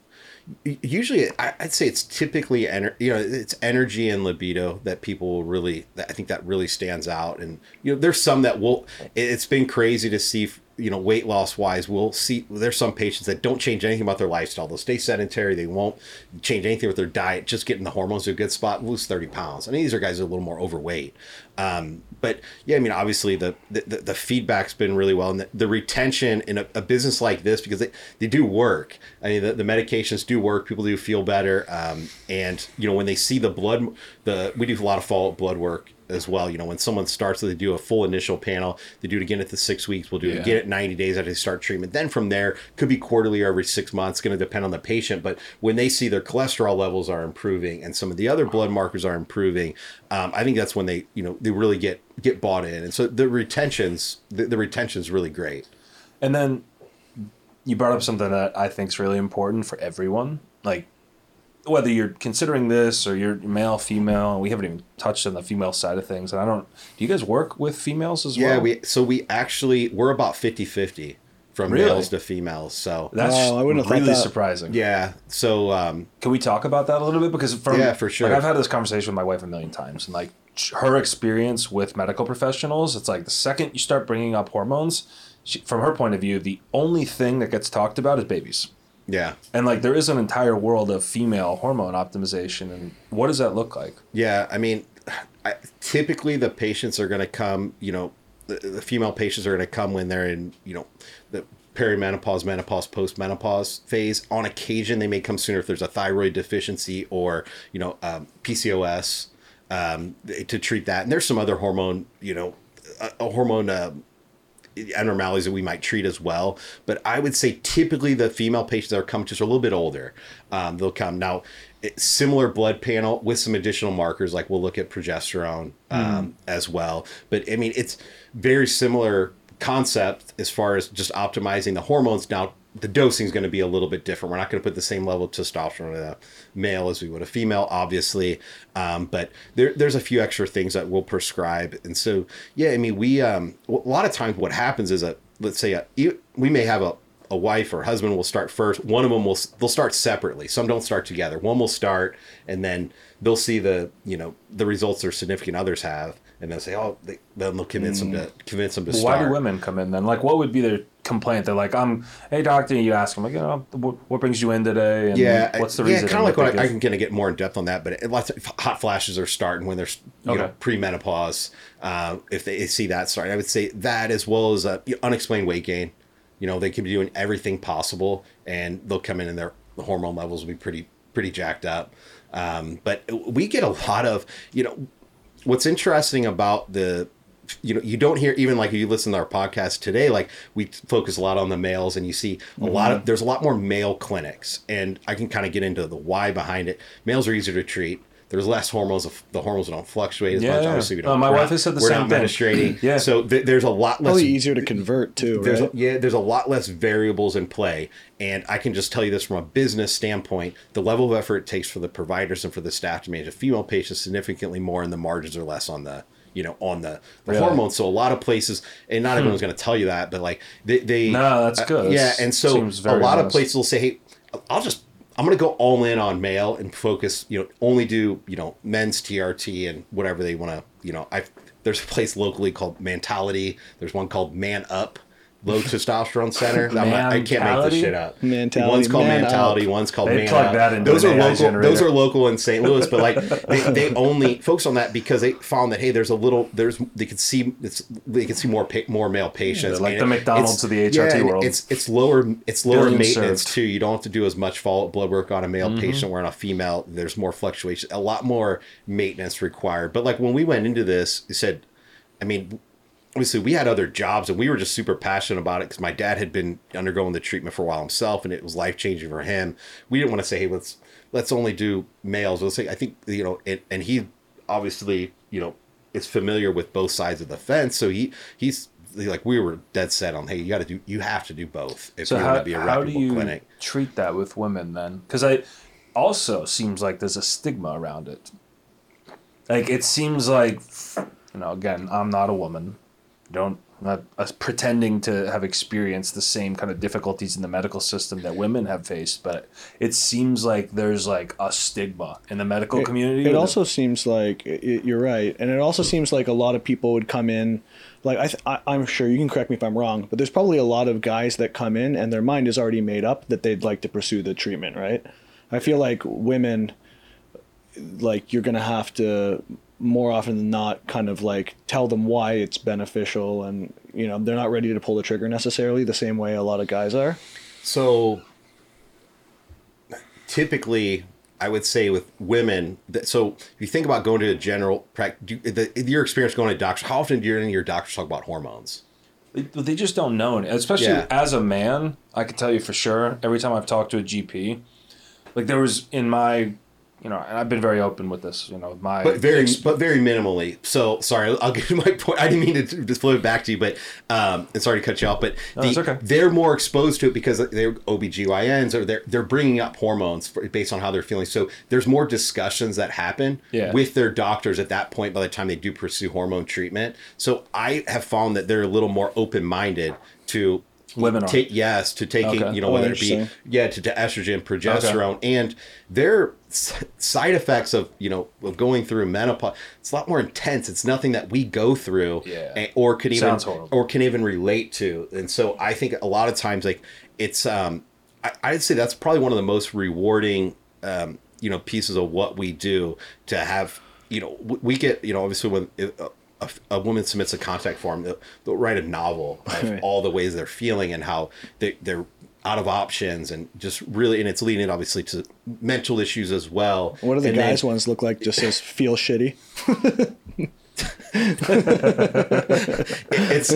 usually I'd say it's typically ener- you know it's energy and libido that people really I think that really stands out. And you know there's some that will it's been crazy to see you know weight loss wise we'll see there's some patients that don't change anything about their lifestyle. They'll stay sedentary. They won't change anything with their diet. Just getting the hormones to a good spot lose 30 pounds. I mean these are guys are a little more overweight. Um, but yeah I mean obviously the, the the feedback's been really well and the, the retention in a, a, business like this because they, they do work. I mean the, the medications do work. People do feel better. Um, and you know when they see the blood the we do a lot of follow-up blood work as well. You know, when someone starts, they do a full initial panel. They do it again at the six weeks. We'll do it again at 90 days after they start treatment. Then from there, could be quarterly or every six months. Going to depend on the patient. But when they see their cholesterol levels are improving and some of the other blood markers are improving, um, I think that's when they, you know, they really get get bought in. And so the retentions, the, the retention is really great. And then you brought up something that I think is really important for everyone. Like whether you're considering this or you're male, female, we haven't even touched on the female side of things. And I don't, do you guys work with females as yeah, well? Yeah, we, so we actually, we're about 50 50 from really? males to females. So that's oh, I wouldn't really surprising. Yeah. So, um, can we talk about that a little bit? Because from, yeah, for sure. Like I've had this conversation with my wife a million times and like her experience with medical professionals, it's like the second you start bringing up hormones, she, from her point of view, the only thing that gets talked about is babies. Yeah. And like there is an entire world of female hormone optimization and what does that look like? Yeah, I mean I, typically the patients are going to come, you know, the, the female patients are going to come when they're in, you know, the perimenopause, menopause, postmenopause phase. On occasion, they may come sooner if there's a thyroid deficiency or you know um, PCOS um, to treat that. And there's some other hormone, you know, a, a hormone uh, abnormalities that we might treat as well. But I would say typically the female patients that are coming to us are a little bit older. Um, they'll come now. Similar blood panel with some additional markers, like we'll look at progesterone um, mm. as well. But I mean, it's very similar concept as far as just optimizing the hormones. Now, the dosing is going to be a little bit different. We're not going to put the same level of testosterone in a male as we would a female, obviously. Um, but there, there's a few extra things that we'll prescribe. And so, yeah, I mean, we, um, a lot of times what happens is a, let's say a, we may have a, a wife or husband will start first. One of them will, they'll start separately. Some don't start together. One will start and then they'll see the, you know, the results their significant others have and they'll say, "Oh," they, then they'll convince mm. them to convince them to well, start. Why do women come in then? Like, what would be their complaint? They're like, "I'm, hey doctor," and you ask them like, "You know, what, what brings you in today?" And yeah, what's the reason? Yeah, kind of like what I, I'm going to get more in depth on that, but lots of hot flashes are starting when there's you okay. know pre-menopause. Uh, if they see that starting, I would say that as well as uh, unexplained weight gain. You know, they can be doing everything possible, and they'll come in and their hormone levels will be pretty pretty jacked up. Um, but we get a lot of you know what's interesting about the you know you don't hear even like you listen to our podcast today like we focus a lot on the males and you see a mm-hmm. lot of there's a lot more male clinics and i can kind of get into the why behind it males are easier to treat there's less hormones. The hormones don't fluctuate as yeah, much. Yeah. Obviously, we don't. Uh, my wife has said the we're same not thing. yeah. So th- there's a lot less. Probably easier to convert too. There's right? a, yeah. There's a lot less variables in play, and I can just tell you this from a business standpoint: the level of effort it takes for the providers and for the staff to manage a female patient significantly more, and the margins are less on the you know on the, the really? hormones so a lot of places and not hmm. everyone's going to tell you that but like they, they no that's good uh, yeah and so a lot of places will say hey i'll just I'm gonna go all in on male and focus. You know, only do you know men's TRT and whatever they want to. You know, I there's a place locally called Mantality. There's one called Man Up low testosterone center. I'm not- I can't make this shit up. Mantality, One's called man Mantality. up. One's called They man plug up. that into Those are local. generator. Those are local in St. Louis, but like they, they only focus on that because they found that hey, there's a little there's they could see it's they can see more pa- more male patients. they're like And the McDonald's of the HRT and world. It's it's lower it's lower Billion maintenance served. too. You don't have to do as much follow up blood work on a male Mm-hmm. patient where on a female there's more fluctuation, a lot more maintenance required. But like when we went into this, you said, I mean, obviously we had other jobs and we were just super passionate about it because my dad had been undergoing the treatment for a while himself and it was life changing for him. We didn't want to say, hey, let's let's only do males. Let's say I think you know, it, and he obviously you know is familiar with both sides of the fence, so he he's like we were dead set on hey you got to do you have to do both if So you want how, to be a how do you clinic. treat that with women then? Because I also seems like there's a stigma around it. Like it seems like, you know, again, I'm not a woman. Don't not uh, pretending to have experienced the same kind of difficulties in the medical system that women have faced, but it seems like there's like a stigma in the medical community. It also seems like it, you're right, and it also seems like a lot of people would come in. Like I, th- I, I'm sure you can correct me if I'm wrong, but there's probably a lot of guys that come in and their mind is already made up that they'd like to pursue the treatment. Right? I feel like women, like you're gonna have to more often than not kind of like tell them why it's beneficial and you know they're not ready to pull the trigger necessarily the same way a lot of guys are So typically, I would say with women that so if you think about going to a general practice, your experience going to doctors, how often do you and your doctors talk about hormones? They, they just don't know, especially Yeah. as a man. I can tell you for sure. Every time I've talked to a GP, like there was in my, you know, and I've been very open with this. You know, my but very but very minimally. So sorry, I'll get to my point. I didn't mean to just flow it back to you, but um, and sorry to cut you off, but No, the, okay. they're more exposed to it because they're OBGYNs or they're they're bringing up hormones for, based on how they're feeling. So there's more discussions that happen Yeah. with their doctors at that point by the time they do pursue hormone treatment. So I have found that they're a little more open minded to Women are. take yes to taking Okay. you know Oh, whether it be yeah to, to estrogen progesterone and their s- side effects of you know of going through menopause it's a lot more intense it's nothing that we go through Yeah. and- or can even or can even relate to and so i think a lot of times like it's um I, i'd say that's probably one of the most rewarding um you know pieces of what we do to have you know we get you know obviously when uh, a, a woman submits a contact form they'll, they'll write a novel of Right. all the ways they're feeling and how they, they're out of options and just really and it's leading obviously to mental issues as well. What do the And then- guys ones look like just says feel shitty? It's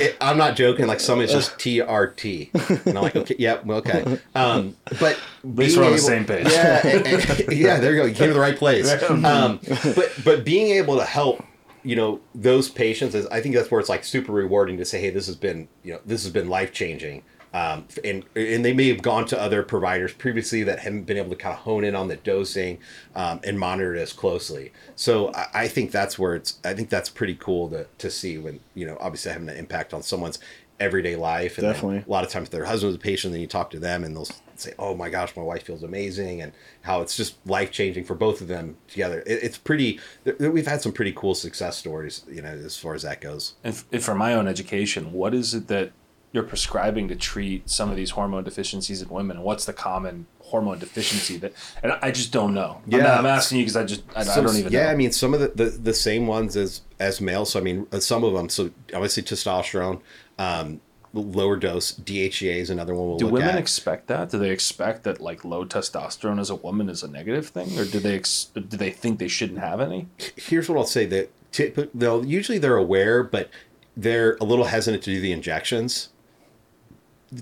it, i'm not joking like some is just trt and i'm like okay yeah okay. Um but at least we're on the same page. yeah and- and- yeah there you go you came to the right place. Um but but being able to help you know those patients is i think that's where it's like super rewarding to say hey this has been you know this has been life changing um, and and they may have gone to other providers previously that haven't been able to kind of hone in on the dosing um, and monitor it as closely. So I, I think that's where it's. I think that's pretty cool to to see when you know obviously having an impact on someone's everyday life. And Definitely. a lot of times their husband's a patient, then you talk to them and they'll say, "Oh my gosh, my wife feels amazing," and how it's just life changing for both of them together. It, it's pretty. there- We've had some pretty cool success stories, you know, as far as that goes. if, if for my own education, what is it that you're prescribing to treat some of these hormone deficiencies in women? And what's the common hormone deficiency that? And I just don't know. I'm, Yeah. I'm asking you because I just I, I don't even yeah, know. I mean, some of the, the, the same ones as as males. So I mean, uh, some of them. So obviously testosterone, um, lower dose DHEA is another one we'll do women at. expect that? Do they expect that like low testosterone as a woman is a negative thing, or do they ex- do they think they shouldn't have any? Here's what I'll say: that tip, they'll usually they're aware, but they're a little hesitant to do the injections.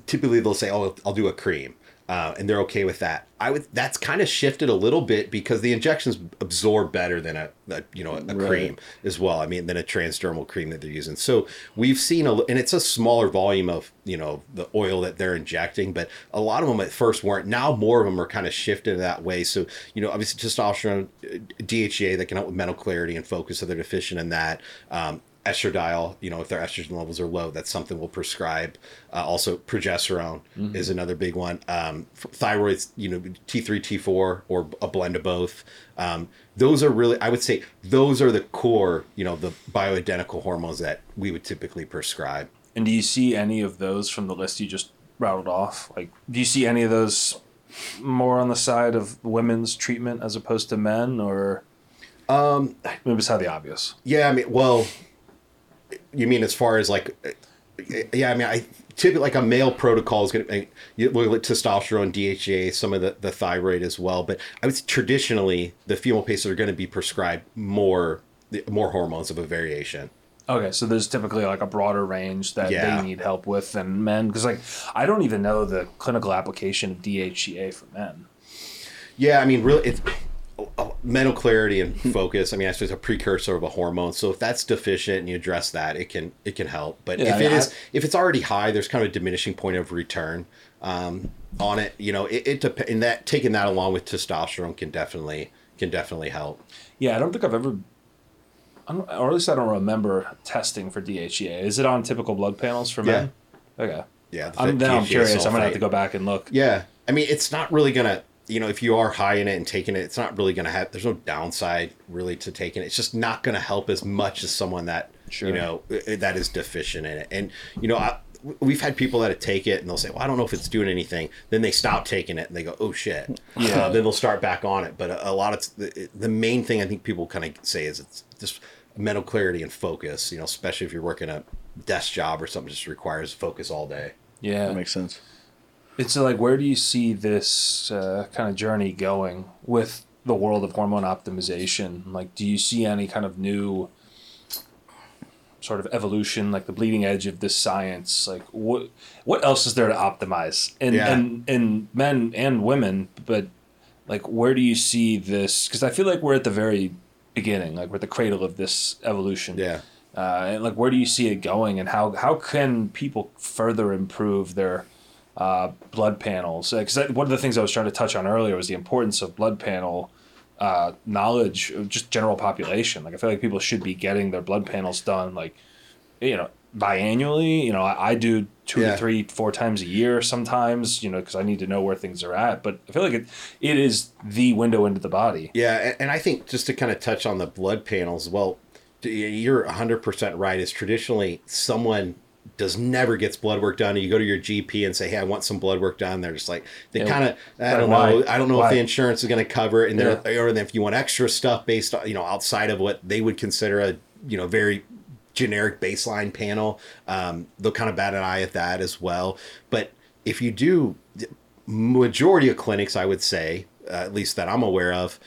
Typically, they'll say, "Oh, I'll do a cream." Uh, and they're okay with that. I would. That's kind of shifted a little bit because the injections absorb better than a, a you know a, Right. cream as well. I mean, than a transdermal cream that they're using. So we've seen a, and it's a smaller volume of you know the oil that they're injecting, but a lot of them at first weren't. Now more of them are kind of shifted that way. So you know, obviously testosterone, uh, DHEA that can help with mental clarity and focus so they're deficient in that. Um, estradiol, you know, if their estrogen levels are low, that's something we'll prescribe. Uh, also, progesterone is another big one. Um, thyroid's, you know, T3, T4, or a blend of both. Um, those are really, I would say, those are the core, you know, the bioidentical hormones that we would typically prescribe. And do you see any of those from the list you just rattled off? Like, do you see any of those more on the side of women's treatment as opposed to men, or Um, maybe beside the obvious? yeah, I mean, well, you mean as far as like, uh, yeah, I mean, I typically like a male protocol is going to you look at testosterone, DHEA, some of the, the thyroid as well. But I would say traditionally the female patients are going to be prescribed more more hormones of a variation. Okay, so there's typically like a broader range that Yeah. they need help with than men, because like I don't even know the clinical application of DHEA for men. Yeah, I mean, really, it's mental clarity and focus. I mean, that's just a precursor of a hormone. So if that's deficient and you address that, it can it can help. But Yeah, if it is if it's already high, there's kind of a diminishing point of return um, on it. You know, it, it dep- and that taking that along with testosterone can definitely can definitely help. Yeah, I don't think I've ever, I don't, or at least I don't remember testing for DHEA. Is it on typical blood panels for men? Okay. Yeah, the I'm, now I'm curious. I'm gonna have to go back and look. Yeah, I mean, it's not really gonna. You know, if you are high in it and taking it, it's not really gonna have. There's no downside really to taking it. It's just not gonna help as much as someone that Sure. you know uh, that is deficient in it. And you know, I, we've had people that take it and they'll say, "Well, I don't know if it's doing anything." Then they stop taking it and they go, "Oh shit!" Yeah. Uh, then they'll start back on it. But a, a lot of the, the main thing I think people kind of say is it's just mental clarity and focus. You know, especially if you're working a desk job or something just requires focus all day. Yeah. That makes sense. It's like, where do you see this uh, kind of journey going with the world of hormone optimization? Like, do you see any kind of new sort of evolution, like the bleeding edge of this science? Like, what what else is there to optimize And Yeah. in, in men and women? But like, where do you see this? Because I feel like we're at the very beginning, like we're at the cradle of this evolution. Yeah. Uh, and like, where do you see it going, and how how can people further improve their uh, blood panels? Because one of the things I was trying to touch on earlier was the importance of blood panel uh, knowledge, just general population. Like, I feel like people should be getting their blood panels done, like, you know, biannually. You know, I, I do two Yeah. to three, four times a year sometimes. You know, because I need to know where things are at. But I feel like it it is the window into the body. Yeah, a- and I think just to kind of touch on the blood panels, well, you're 100% right. Is traditionally someone does never gets blood work done and you go to your GP and say, "Hey, I want some blood work done." They're just like they Yeah, kind of I don't why? know. I don't know Why? if the insurance is going to cover it and Yeah. they're or if you want extra stuff based on, you know, outside of what they would consider a, you know, very generic baseline panel, um, they'll kind of bat an eye at that as well. But if you do majority of clinics, I would say, uh, at least that I'm aware of,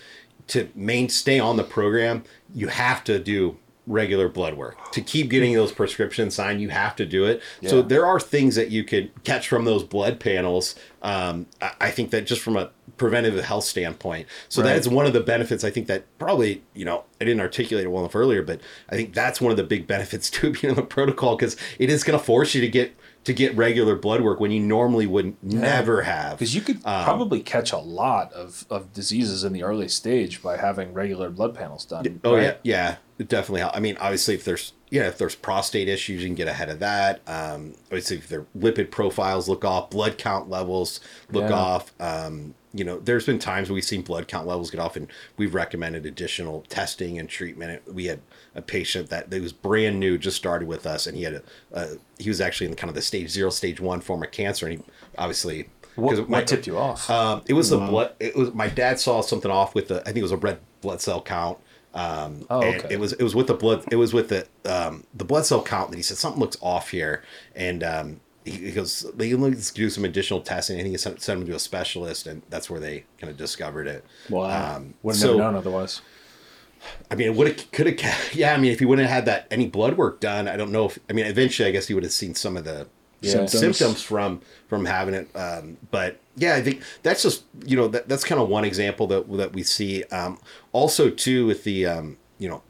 to main stay on the program, you have to do regular blood work to keep getting those prescriptions signed. You have to do it. So there are things that you could catch from those blood panels. Um, I, I think that just from a preventative health standpoint, so Right. that is one of the benefits. I think that probably you know I didn't articulate it well enough earlier, but I think that's one of the big benefits to being in the protocol because it is going to force you to get to get regular blood work when you normally would never have. Because you could Um, probably catch a lot of, of diseases in the early stage by having regular blood panels done. Oh right? yeah, yeah, it definitely. I mean, obviously, if there's yeah, if there's prostate issues, you can get ahead of that. Um, obviously, if their lipid profiles look off, blood count levels look Yeah. off. Um, you know, there's been times we've seen blood count levels get off, and we've recommended additional testing and treatment. We had a patient that, that was brand new, just started with us, and he had a, a he was actually in kind of the stage zero, stage one form of cancer, and he obviously what my- tipped you off? um, it was the blood. It was my dad saw something off with the. I think it was a red blood cell count. Um, Oh, okay. It was it was with the blood. It was with the um, the blood cell count. that he said something looks off here, and um, he, he goes, "They let's do some additional testing." And he sent, sent him to a specialist, and that's where they kind of discovered it. Wow. Um, Would have so, never known otherwise. I mean, it would have could have. Yeah, I mean, if he wouldn't have had that any blood work done, I don't know if. I mean, eventually, I guess he would have seen some of the Yeah. symptoms. Symptoms. from from having it. Um, but yeah, I think that's just you know that, that's kind of one example that that we see. Um, also, too, with the um, you know,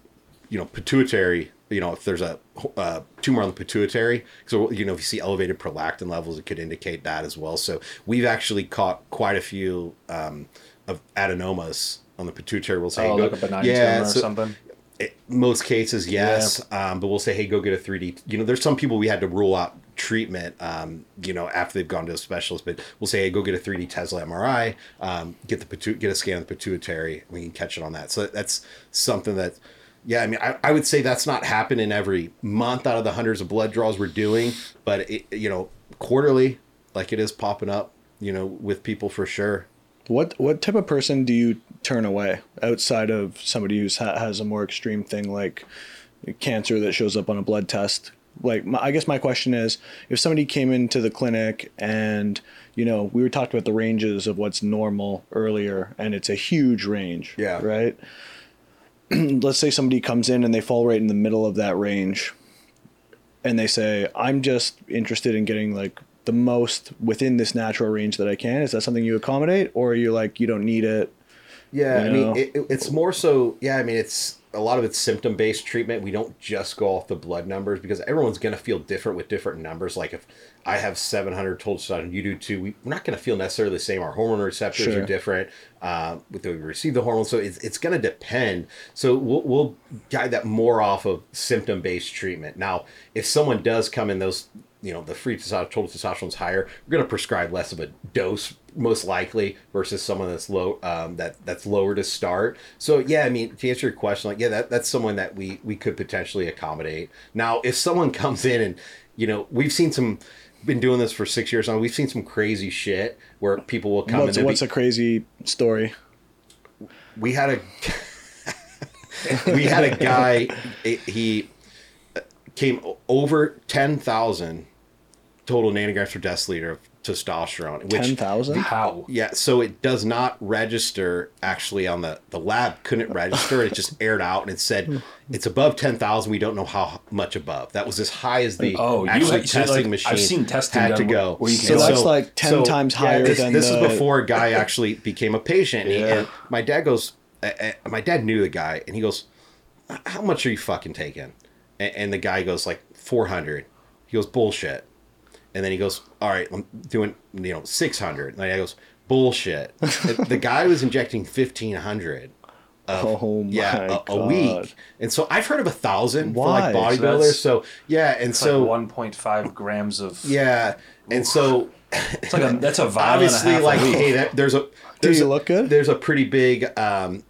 you know, pituitary. You know, if there's a uh, tumor on the pituitary, so you know, if you see elevated prolactin levels, it could indicate that as well. So we've actually caught quite a few um, of adenomas on the pituitary. We'll say, Oh, go- like a benign tumor or something. it, most cases, yes. Um, but we'll say, hey, go get a 3D. You know, there's some people we had to rule out treatment, um, you know, after they've gone to a specialist. But we'll say, hey, go get a 3D Tesla MRI, um, get the pitu- get a scan of the pituitary. We can catch it on that. So that's something that yeah, I mean, I, I would say that's not happening every month out of the hundreds of blood draws we're doing, but it, you know, quarterly, like it is popping up, you know, with people for sure. What what type of person do you turn away outside of somebody who ha- has a more extreme thing like cancer that shows up on a blood test? Like, my, I guess my question is, if somebody came into the clinic and you know we were talking about the ranges of what's normal earlier, and it's a huge range, Yeah. right? Let's say somebody comes in and they fall right in the middle of that range, and they say, "I'm just interested in getting like." The most within this natural range that I can. Is that something you accommodate, or are you like you don't need it? Yeah, You I mean, it- it's more so. Yeah, I mean, it's a lot of it's symptom based treatment. We don't just go off the blood numbers because everyone's going to feel different with different numbers. Like if I have 700 total testosterone, you do too. We, we're not going to feel necessarily the same. Our hormone receptors Sure. are different uh, with the way we receive the hormones. So it's, it's going to depend. So we'll, we'll guide that more off of symptom based treatment. Now, if someone does come in those you know the free testosterone, total testosterone is higher, we're going to prescribe less of a dose most likely versus someone that's low um, that that's lower to start. So yeah, I mean to answer your question, like yeah, that that's someone that we we could potentially accommodate. Now, if someone comes in and you know we've seen some. Been doing this for six years now. We've seen some crazy shit where people will come What's, what's be- a crazy story? we had a we had a guy he came over 10,000 total nanograms per deciliter of testosterone which Ten thousand. How? yeah so it does not register actually on the the lab couldn't register. It just aired out and it said it's above 10,000 we don't know how much above. That was as high as the Oh, you actually had- so, testing like, machine I've seen testing had to go. where you can So that's like 10 times higher this, than this the- is before a guy actually became a patient. And, he, Yeah. and my dad goes uh, uh, my dad knew the guy and he goes how much are you fucking taking? And, and the guy goes like 400 he goes bullshit and then he goes all right i'm doing you know 600 and the guy goes bullshit the, the guy was injecting 1500 Oh my yeah a, a God. week and so i've heard of a thousand for like bodybuilders that's- so yeah and It's so like 1.5 grams of. yeah and so It's like a that's a vial obviously and a half like a week. hey that, there's a there's you a, look good? there's a pretty big um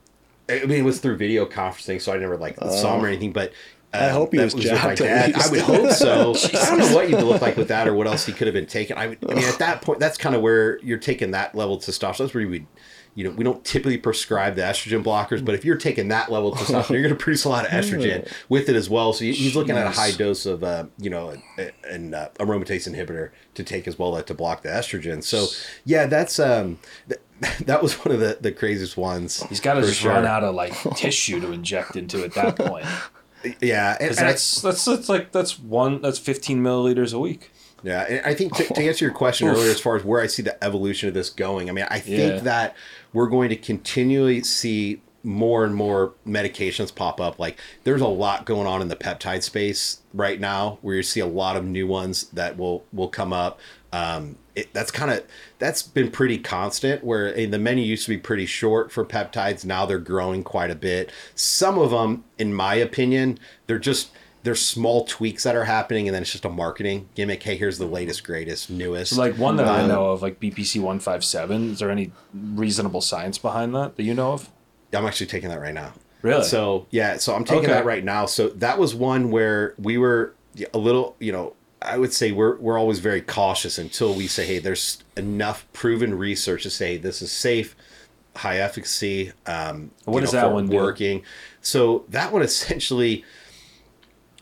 i mean it was through video conferencing so i never like saw him or anything but I hope he that was jacked at i would hope so i don't know what you'd look like with that or what else he could have been taking i, would, I mean at that point that's kind of where you're taking that level of testosterone that's where you would you know, we don't typically prescribe the estrogen blockers, but if you're taking that level of testosterone, you're going to produce a lot of estrogen with it as well. So he's looking at a high dose of, uh, you know, an uh, aromatase inhibitor to take as well uh, to block the estrogen. So yeah, that's um, th- that was one of the, the craziest ones. He's got to just sure. run out of like tissue to inject into at that point. Yeah, and, and I- that's that's that's like that's one that's 15 milliliters a week. Yeah, and I think to, to answer your question earlier, as far as where I see the evolution of this going, I mean, I think Yeah. that we're going to continually see more and more medications pop up. Like, there's a lot going on in the peptide space right now, where you see a lot of new ones that will will come up. Um, it, that's kind of that's been pretty constant. Where eh, the menu used to be pretty short for peptides, now they're growing quite a bit. Some of them, in my opinion, they're just there's small tweaks that are happening, and then it's just a marketing gimmick. Hey, here's the latest, greatest, newest. So like one that I Um, know of, like BPC 157. Is there any reasonable science behind that that you know of? I'm actually taking that right now. Really? So yeah, so I'm taking Okay. that right now. So that was one where we were a little, you know, I would say we're we're always very cautious until we say, hey, there's enough proven research to say this is safe, high efficacy. Um, What does know, that one do? working? So that one essentially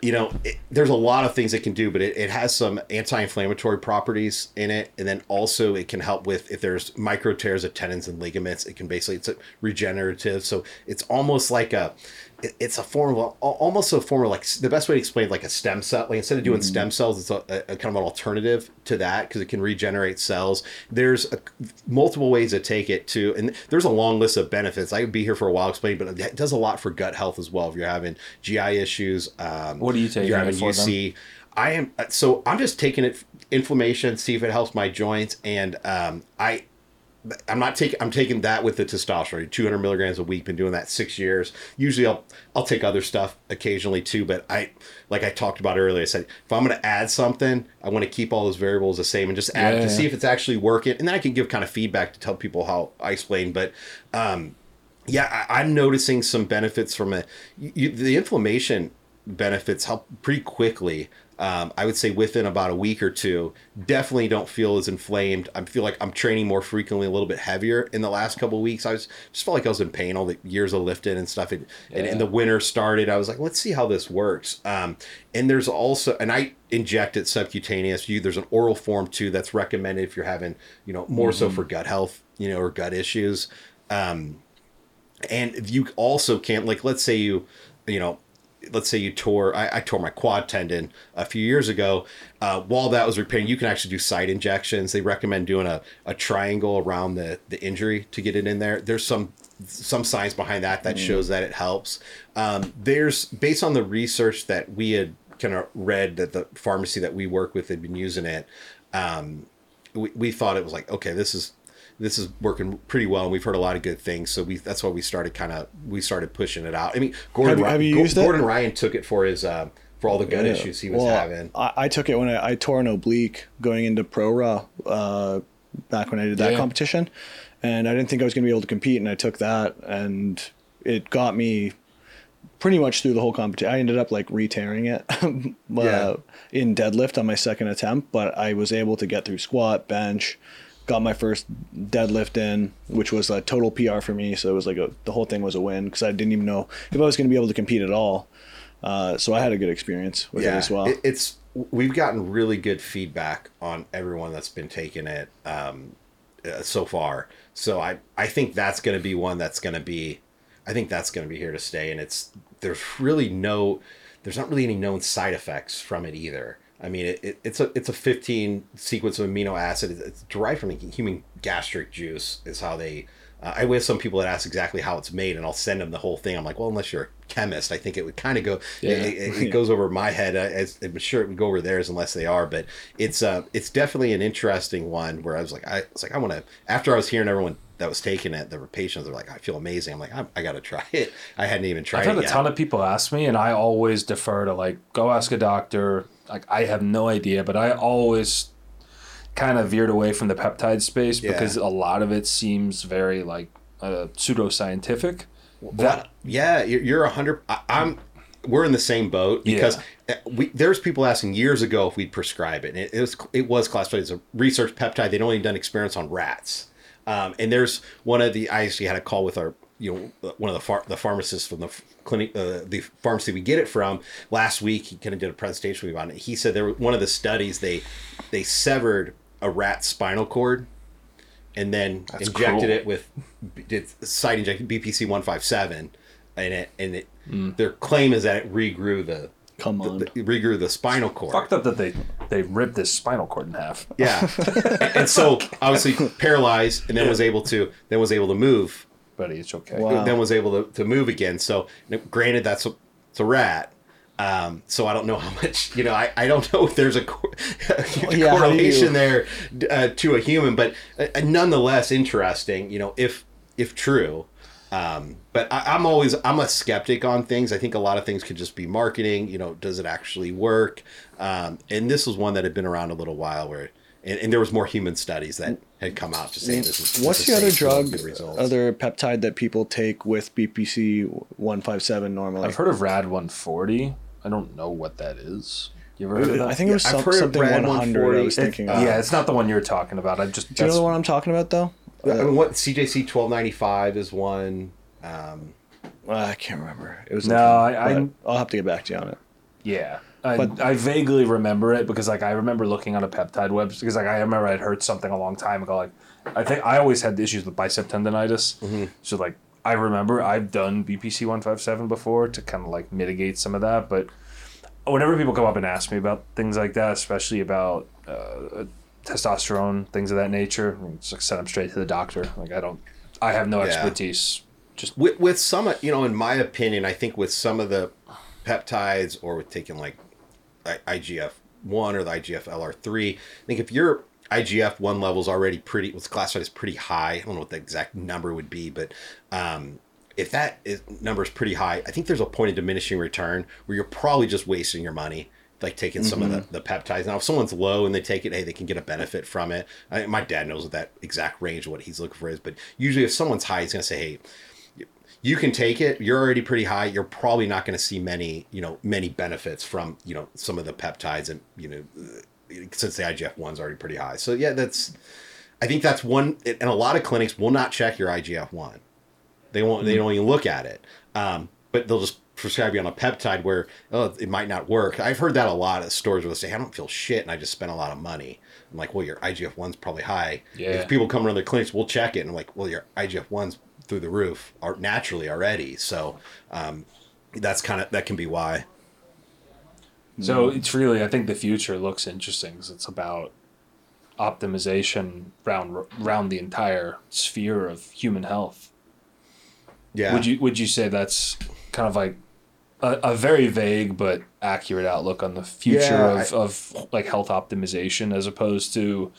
you know, it, there's a lot of things it can do, but it, it has some anti-inflammatory properties in it, and then also it can help with if there's micro tears of tendons and ligaments. It can basically it's a regenerative, so it's almost like a it's a form of almost a form of like the best way to explain like a stem cell. Like instead of doing stem cells, it's a, a kind of an alternative to that because it can regenerate cells. There's a, multiple ways to take it to, and there's a long list of benefits. I could be here for a while explaining, but it does a lot for gut health as well. If you're having GI issues, um, What do you take You're having? UC. I am so I'm just taking it inflammation, see if it helps my joints, and um, I I'm not taking. I'm taking that with the testosterone, 200 milligrams a week. Been doing that six years. Usually, I'll I'll take other stuff occasionally too. But I, like I talked about earlier, I said if I'm going to add something, I want to keep all those variables the same and just add Yeah, to yeah. see if it's actually working. And then I can give kind of feedback to tell people how I explain. But um, yeah, I, I'm noticing some benefits from it. You, the inflammation benefits help pretty quickly. Um, I would say within about a week or two, definitely don't feel as inflamed. I feel like I'm training more frequently, a little bit heavier in the last couple of weeks. I was just felt like I was in pain all the years of lifting and stuff. And, and, and the winter started. I was like, let's see how this works. Um, and there's also, and I inject it subcutaneous. You there's an oral form too that's recommended if you're having, you know, more so for gut health, you know, or gut issues. Um, and you also can't like let's say you you know let's say you tore I, I tore my quad tendon a few years ago uh, while that was repairing you can actually do site injections. They recommend doing a, a triangle around the, the injury to get it in there. There's some some science behind that that shows that it helps. Um, there's based on the research that we had kind of read that the pharmacy that we work with had been using it um, we, we thought it was like okay this is this is working pretty well and we've heard a lot of good things so we that's why we started kind of we started pushing it out i mean gordon, Have- have you used gordon ryan took it for his uh, for all the gut issues he was Well, having I, I took it when I, I tore an oblique going into pro raw uh, back when I did that Yeah. competition, and I didn't think I was going to be able to compete, and I took that, and it got me pretty much through the whole competition. I ended up like re-tearing it uh, Yeah. in deadlift on my second attempt, but I was able to get through squat, bench, got my first deadlift in, which was a total PR for me. So it was like a, the whole thing was a win because I didn't even know if I was going to be able to compete at all. Uh, so I had a good experience with it as well. it- it's we've gotten really good feedback on everyone that's been taking it um, uh, so far. So I I think that's going to be one that's going to be I think that's going to be here to stay. And it's there's really no there's not really any known side effects from it either. I mean, it, it, it's a it's a 15 sequence of amino acid. It's, derived from the human gastric juice. Is how they. Uh, I have some people that ask exactly how it's made, and I'll send them the whole thing. I'm like, well, unless you're a chemist, I think it would kind of go. Yeah. It, it, it goes over my head. As I'm sure it would go over theirs, unless they are. But it's uh, it's definitely an interesting one where I was like, I was like, I want to. After I was hearing everyone that was taking it, the patients are like, I feel amazing. I'm like, I, I got to try it. I hadn't even tried I've had a yet. ton of people ask me, and I always defer to like go ask a doctor. Like I have no idea, but I always kind of veered away from the peptide space Yeah. because a lot of it seems very like uh, pseudoscientific. That yeah, you're, you're a hundred. I'm. We're in the same boat because uh, we there's people asking years ago if we'd prescribe it. And it, it was it was classified as a research peptide. They'd only done experiments on rats. Um, and there's one of the I actually had a call with our you know one of the phar- the pharmacists from the clinic uh, the pharmacy we get it from last week. He kind of did a presentation with me on it. He said there were one of the studies they they severed a rat spinal cord and then That's injected cruel. it with did site injected BPC one five seven, and it and it Mm. their claim is that it regrew the Come on. the- it regrew the spinal cord. Fucked up that they they ripped this spinal cord in half. Yeah, and so obviously paralyzed, and then was able to then was able to move, But it's okay. Wow. then was able to, to move again. So granted, that's a, it's a rat. Um, so I don't know how much you know. I, I don't know if there's a, cor- a yeah, how do you- correlation there uh, to a human, but uh, nonetheless interesting. You know, if if true. Um, but I, I'm always I'm a skeptic on things. I think a lot of things could just be marketing. You know, does it actually work? Um, and this was one that had been around a little while, where and, and there was more human studies that had come out to say this is. What's this the other drug, other peptide that people take with BPC 157 normally? I've heard of Rad 140. I don't know what that is. You ever heard of that? I think it was Yeah, some, something Brad 100 I 140. was It- thinking of. yeah, it's not the one you're talking about. I just Do you know that's- the one I'm talking about though? I mean, what CJC twelve ninety five is one. Um, Uh, I can't remember. It was No, I, I I'll have to get back to you on it. Yeah. I, But- I vaguely remember it because like I remember looking on a peptide web because like I remember I'd heard something a long time ago like I think I always had issues with bicep tendonitis Mm-hmm. so like I remember I've done BPC 157 before to kind of like mitigate some of that but whenever people come up and ask me about things like that especially about uh, testosterone things of that nature just like send them straight to the doctor like I don't I have no Yeah. expertise just with with some, you know, in my opinion, I think with some of the peptides or with taking like IGF one or the IGF LR three, I think if your IGF one level's already pretty, what's classified as pretty high. I don't know what the exact number would be, but um, if that is, number is pretty high, I think there's a point of diminishing return where you're probably just wasting your money. Like taking some of the, the peptides. Now, if someone's low and they take it, hey, they can get a benefit from it. I, my dad knows what that exact range of what he's looking for is. But usually, if someone's high, he's going to say, hey, you can take it. You're already pretty high. You're probably not going to see many, you know, many benefits from, you know, some of the peptides and, you know, since the IGF one's already pretty high. So yeah, that's, I think that's one, and a lot of clinics will not check your IGF one. They won't, they don't even look at it. Um, but they'll just prescribe you on a peptide where oh, it might not work. I've heard that a lot at stores where they say, I don't feel shit and I just spent a lot of money. I'm like, well, your IGF 1's probably high. Yeah. If people come around their clinics, we'll check it. And I'm like, well, your IGF 1's through the roof are naturally already. So um, that's kind of, that can be why. So it's really, I think the future looks interesting because it's about optimization around around the entire sphere of human health. Yeah. Would you would you say that's kind of like a, a very vague but accurate outlook on the future Yeah, of, of like health optimization as opposed to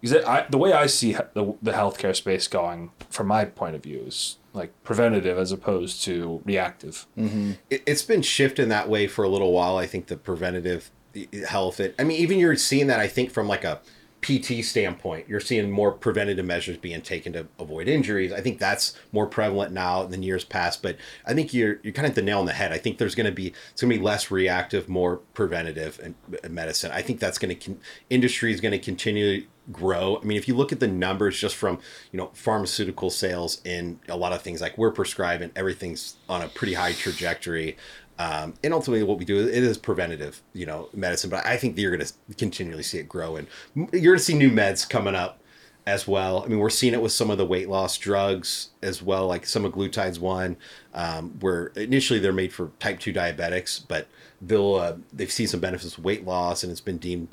because I, the way I see the, the healthcare space going from my point of view is like preventative as opposed to reactive. Mm-hmm. it, it's been shifting that way for a little while. I think the preventative health. It, I mean, even you're seeing that. I think from like a PT standpoint, you're seeing more preventative measures being taken to avoid injuries. I think that's more prevalent now than years past. But I think you're you're kind of the nail on the head. I think there's going to be it's going to be less reactive, more preventative in medicine. I think that's going to con- industry is going to continue to grow. I mean, if you look at the numbers just from, you know, pharmaceutical sales in a lot of things like we're prescribing, everything's on a pretty high trajectory. Um, and ultimately what we do, it is preventative, you know, medicine, but I think you're going to continually see it grow and you're going to see new meds coming up as well. I mean, we're seeing it with some of the weight loss drugs as well, like semaglutide's one, um, where initially they're made for type 2 diabetics, but they'll, uh, they've seen some benefits with weight loss and it's been deemed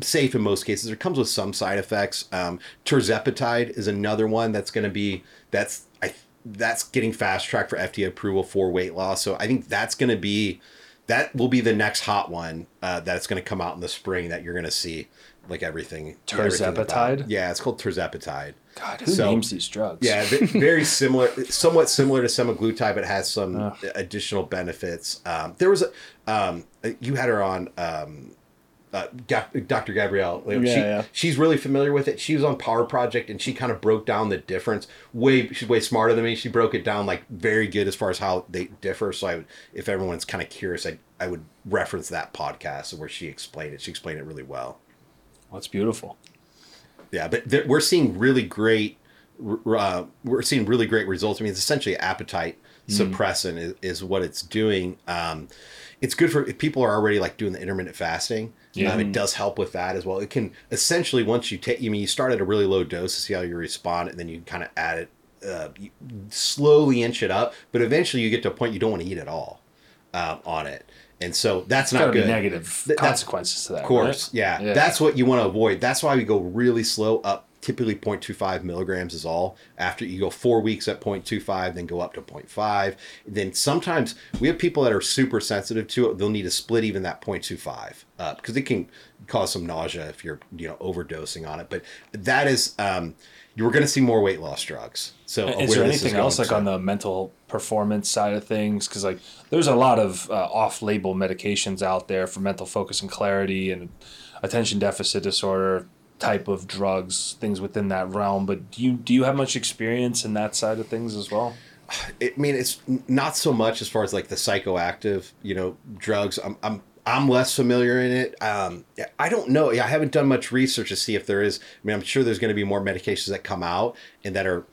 safe in most cases. It comes with some side effects. Um, tirzepatide is another one that's going to be, that's, that's getting fast track for FDA approval for weight loss. So I think that's going to be, that will be the next hot one uh, that's going to come out in the spring that you're going to see like everything. Tirzepatide? Yeah, it's called tirzepatide. God, who So- names these drugs? Yeah, very similar, somewhat similar to semaglutide, but has some Ugh. additional benefits. Um, there was a, um, you had her on, um, uh, Dr. Gabrielle. Like, Yeah, she, yeah. She's really familiar with it. She was on Power Project and she kind of broke down the difference. Way she's way smarter than me. She broke it down like very good as far as how they differ. So I would, if everyone's kind of curious, I I would reference that podcast where she explained it. She explained it really well. Well, that's beautiful. Yeah, but th- we're seeing really great. Uh, we're seeing really great results. I mean, it's essentially appetite suppressant is, is what it's doing. Um, it's good for if people are already like doing the intermittent fasting. Yeah. Um, it does help with that as well. It can essentially once you take, you mean you start at a really low dose to see how you respond, and then you kind of add it, uh, you slowly inch it up. But eventually, you get to a point you don't want to eat at all um, on it, and so that's Got not good. negative Th- consequences to that. Of course, right? yeah. That's what you want to avoid. That's why we go really slow up. Typically 0.25 milligrams is all. After you go four weeks at 0.25, then go up to 0.5. Then sometimes we have people that are super sensitive to it. They'll need to split even that 0.25 up because it can cause some nausea if you're you know overdosing on it. But that is um, you're going to see more weight loss drugs. So Is there anything going, else like so- on the mental performance side of things? Because like there's a lot of uh, off-label medications out there for mental focus and clarity and attention deficit disorder type of drugs, things within that realm. But do you do you have much experience in that side of things as well? I mean, it's not so much as far as like the psychoactive, you know, drugs. I'm, I'm, I'm less familiar in it. Um, I don't know. I haven't done much research to see if there is. I mean, I'm sure there's going to be more medications that come out and that are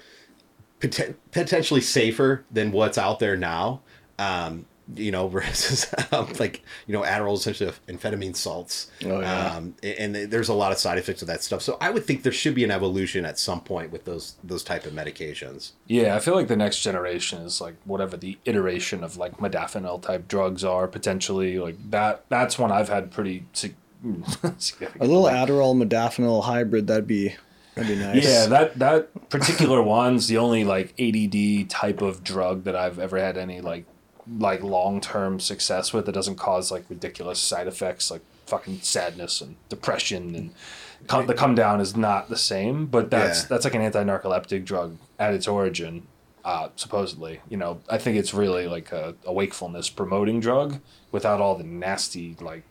poten- potentially safer than what's out there now. Um, you know, versus um, like you know, Adderall is essentially amphetamine salts. Oh, yeah. Um, and there's a lot of side effects of that stuff. So I would think there should be an evolution at some point with those those type of medications. Yeah, I feel like the next generation is like whatever the iteration of like modafinil type drugs are potentially like that. That's one I've had pretty sig- significant. A little Adderall modafinil hybrid that'd be that'd be nice. Yeah, that that particular one's the only like ADD type of drug that I've ever had any like like long term success with. It doesn't cause like ridiculous side effects like fucking sadness and depression and come, the come down is not the same. But that's Yeah. that's like an anti narcoleptic drug at its origin. Uh, supposedly, you know, I think it's really like a, a wakefulness promoting drug without all the nasty like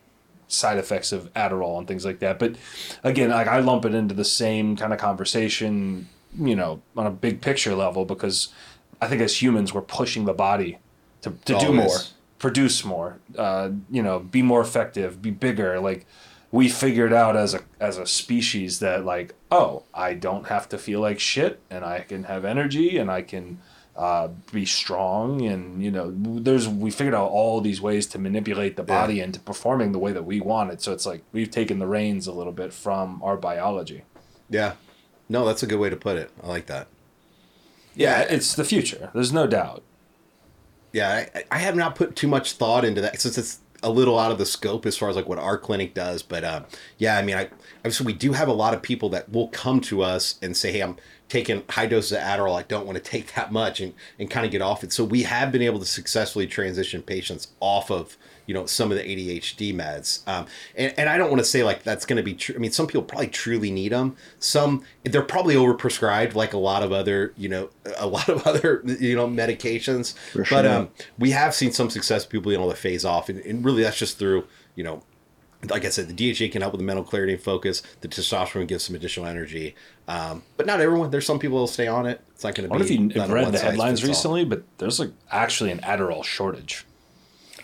side effects of Adderall and things like that. But again, like I lump it into the same kind of conversation, you know, on a big picture level because I think as humans we're pushing the body to, to do more, produce more, uh, you know, be more effective, be bigger. Like we figured out as a as a species that like, oh, I don't have to feel like shit, and I can have energy, and I can uh, be strong, and you know, there's we figured out all these ways to manipulate the body into performing the way that we want it. So it's like we've taken the reins a little bit from our biology. Yeah. No, that's a good way to put it. I like that. Yeah, it's the future. There's no doubt. Yeah, I, I have not put too much thought into that since it's a little out of the scope as far as like what our clinic does. But uh, yeah, I mean, I obviously we do have a lot of people that will come to us and say, "Hey, I'm taking high doses of Adderall. I don't want to take that much," and and kind of get off it. So we have been able to successfully transition patients off of you know some of the ADHD meds. Um, and and I don't want to say like that's going to be true. I mean, some people probably truly need them. Some they're probably overprescribed, like a lot of other you know a lot of other you know medications. For But um, we have seen some success people being able to phase off, and, and really that's just through you know. Like I said, the DHA can help with the mental clarity and focus. The testosterone gives some additional energy, um, but not everyone. There's some people that'll stay on it. It's not going I to be. if not you've a read the headlines recently, but there's like actually an Adderall shortage.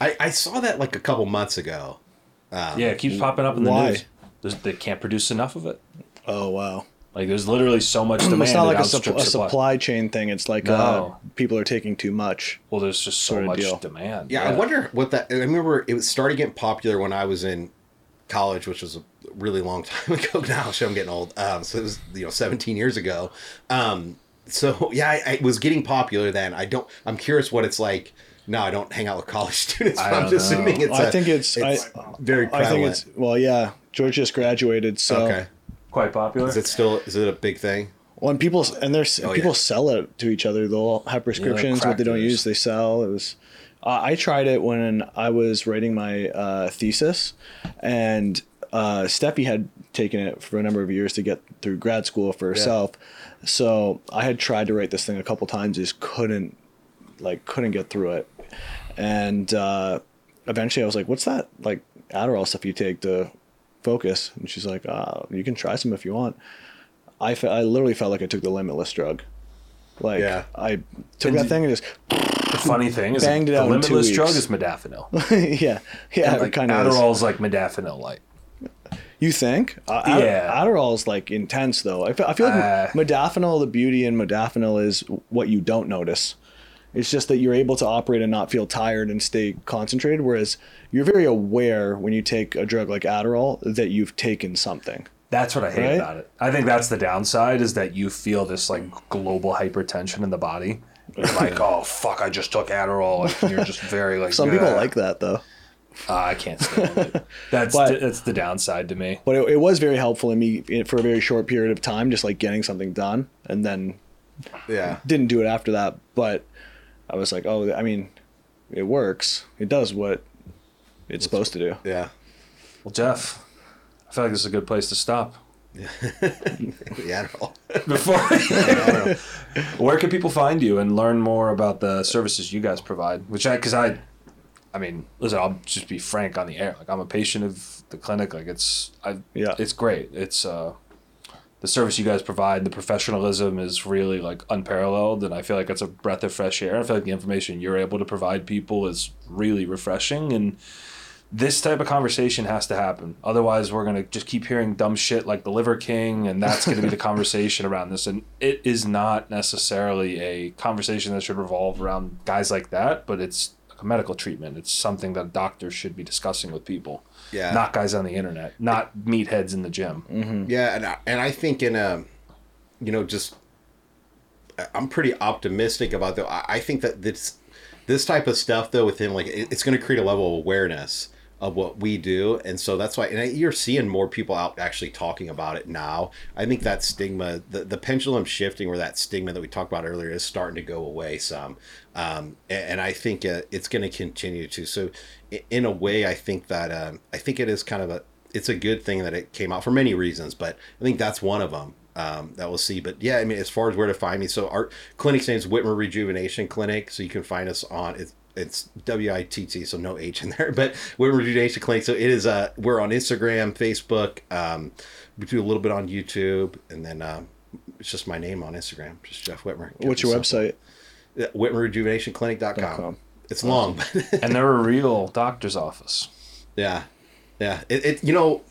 I, I saw that like a couple months ago. yeah, it keeps popping up in the why? news. There's, they can't produce enough of it. Oh wow. Like there's literally so much demand. it's not like a, outstrips a supply chain thing. It's like uh, people are taking too much. Well, there's just so much deal. demand. Yeah, I wonder what that. I remember it was started getting popular when I was in college, which was a really long time ago now. So I'm getting old. Um, so it was you know 17 years ago. Um, so yeah, I, I was getting popular then. I don't. I'm curious what it's like. No, I don't hang out with college students. I but I'm don't just know. assuming it's. I a- think it's, it's I, very I prevalent. think it's well, yeah. George just graduated, so okay. Quite popular. Is it still? Is it a big thing? when people and there's Oh, people yeah. sell it to each other. They'll have prescriptions. what crack they don't use, they sell. It was. Uh, I tried it when I was writing my uh, thesis, and uh, Stefi had taken it for a number of years to get through grad school for herself. So I had tried to write this thing a couple times, just couldn't, like, couldn't get through it. And uh, eventually, I was like, "What's that like Adderall stuff you take to focus?" And she's like, uh, "You can try some if you want." I, fe- I literally felt like I took the limitless drug. Like Yeah. I took And that you- thing and just the funny thing is, Banged it the out limitless drug is modafinil. yeah yeah And, like, kind of Adderall's like modafinil light. You think? Uh, Ad- Yeah. Adderall is like intense though. I feel, I feel like Uh, modafinil. The beauty in modafinil is what you don't notice. It's just that you're able to operate and not feel tired and stay concentrated. Whereas you're very aware when you take a drug like Adderall that you've taken something. That's what I hate Right? about it. I think that's the downside is that you feel this like global hypertension in the body. You're like, oh fuck, I just took Adderall, and you're just very like. Some people like that though. Uh, I can't stand it. That's But- the, that's the downside to me. But it, it was very helpful in me for a very short period of time, just like getting something done, and then Yeah. didn't do it after that. But I was like, oh, I mean, it works. It does what it's supposed to do. Yeah. Well, Jeff, I feel like this is a good place to stop. Yeah. Adderall. Before, where can people find you and learn more about the services you guys provide? Which I, because I, I mean, listen, I'll just be frank on the air. Like I'm a patient of the clinic. Like it's, I, Yeah. it's great. It's uh, the service you guys provide. The professionalism is really like unparalleled, and I feel like it's a breath of fresh air. I feel like the information you're able to provide people is really refreshing and this type of conversation has to happen. Otherwise, we're gonna just keep hearing dumb shit like the Liver King, and that's gonna be the conversation around this. And it is not necessarily a conversation that should revolve around guys like that, but it's a medical treatment. It's something that doctors should be discussing with people, Yeah. not guys on the internet, not meatheads in the gym. Mm-hmm. Yeah, and I, and I think in a, you know, just I'm pretty optimistic about though. I I think that this this type of stuff though within like it- it's going to create a level of awareness of what we do, and so that's why. And I- you're seeing more people out actually talking about it now. I think that stigma, the the pendulum shifting, where that stigma that we talked about earlier is starting to go away some. Um, and, and I think uh, it's going to continue to. So, in a way, I think that um, I think it is kind of a it's a good thing that it came out for many reasons, but I think that's one of them um, that we'll see. But yeah, I mean, as far as where to find me, so our clinic's name is Wittmer Rejuvenation Clinic, so you can find us on it's it's W I T T, so no H in there, but Wittmer Rejuvenation Clinic. So it is uh we're on Instagram, Facebook, um, we do a little bit on YouTube, and then um, it's just my name on Instagram, just Jeff Wittmer. What's your Kept it simple. website? WittmerRejuvenationClinic.com. com. It's long, but and they're a real doctor's office. yeah, yeah. It, it you know,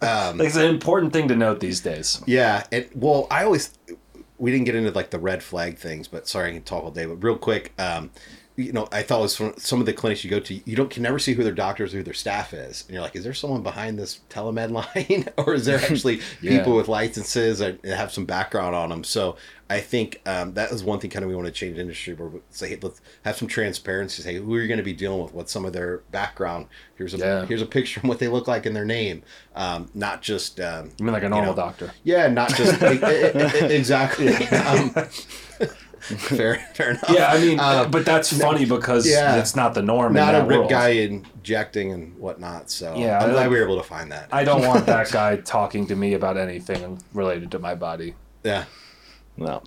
um, it's an important thing to note these days. yeah. It well, I always we didn't get into like the red flag things, but sorry, I can talk all day. But real quick, um, you know, I thought it was from some of the clinics you go to, you don't can never see who their doctors or who their staff is, and you're like, is there someone behind this telemed line, or is there actually Yeah. people with licenses and have some background on them? So I think um, that is one thing kind of we want to change industry where we say hey, let's have some transparency. Say who are you going to be dealing with? What's some of their background? Here's a Yeah. here's a picture of what they look like in their name, um, not just um, You mean like a you normal know, doctor? yeah, not just exactly. Um, fair, fair enough. Yeah, I mean, Um, but that's funny because yeah. it's not the norm. not a rip world. guy injecting and whatnot. So Yeah, I'm glad we were able to find that. I don't want that guy talking to me about anything related to my body. yeah, No.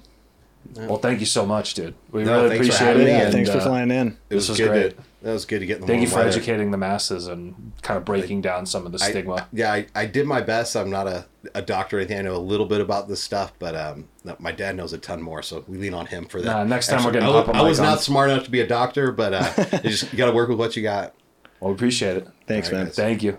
Well, thank you so much, dude. We No, really appreciate it. me. Yeah, and, thanks for uh, flying in. it This was, was good. great. To, that was good to get in the Thank you for weather. educating the masses and kind of breaking down some of the I- stigma. yeah, I, I did my best. I'm not a, a doctor or anything. I know a little bit about this stuff, but um, no, my dad knows a ton more, so we lean on him for that. Nah, next time we're Actually, getting I, Papa I was on. not smart enough to be a doctor, but uh, you just got to work with what you got. well, we appreciate it. Thanks, All right, man. guys. Thank you.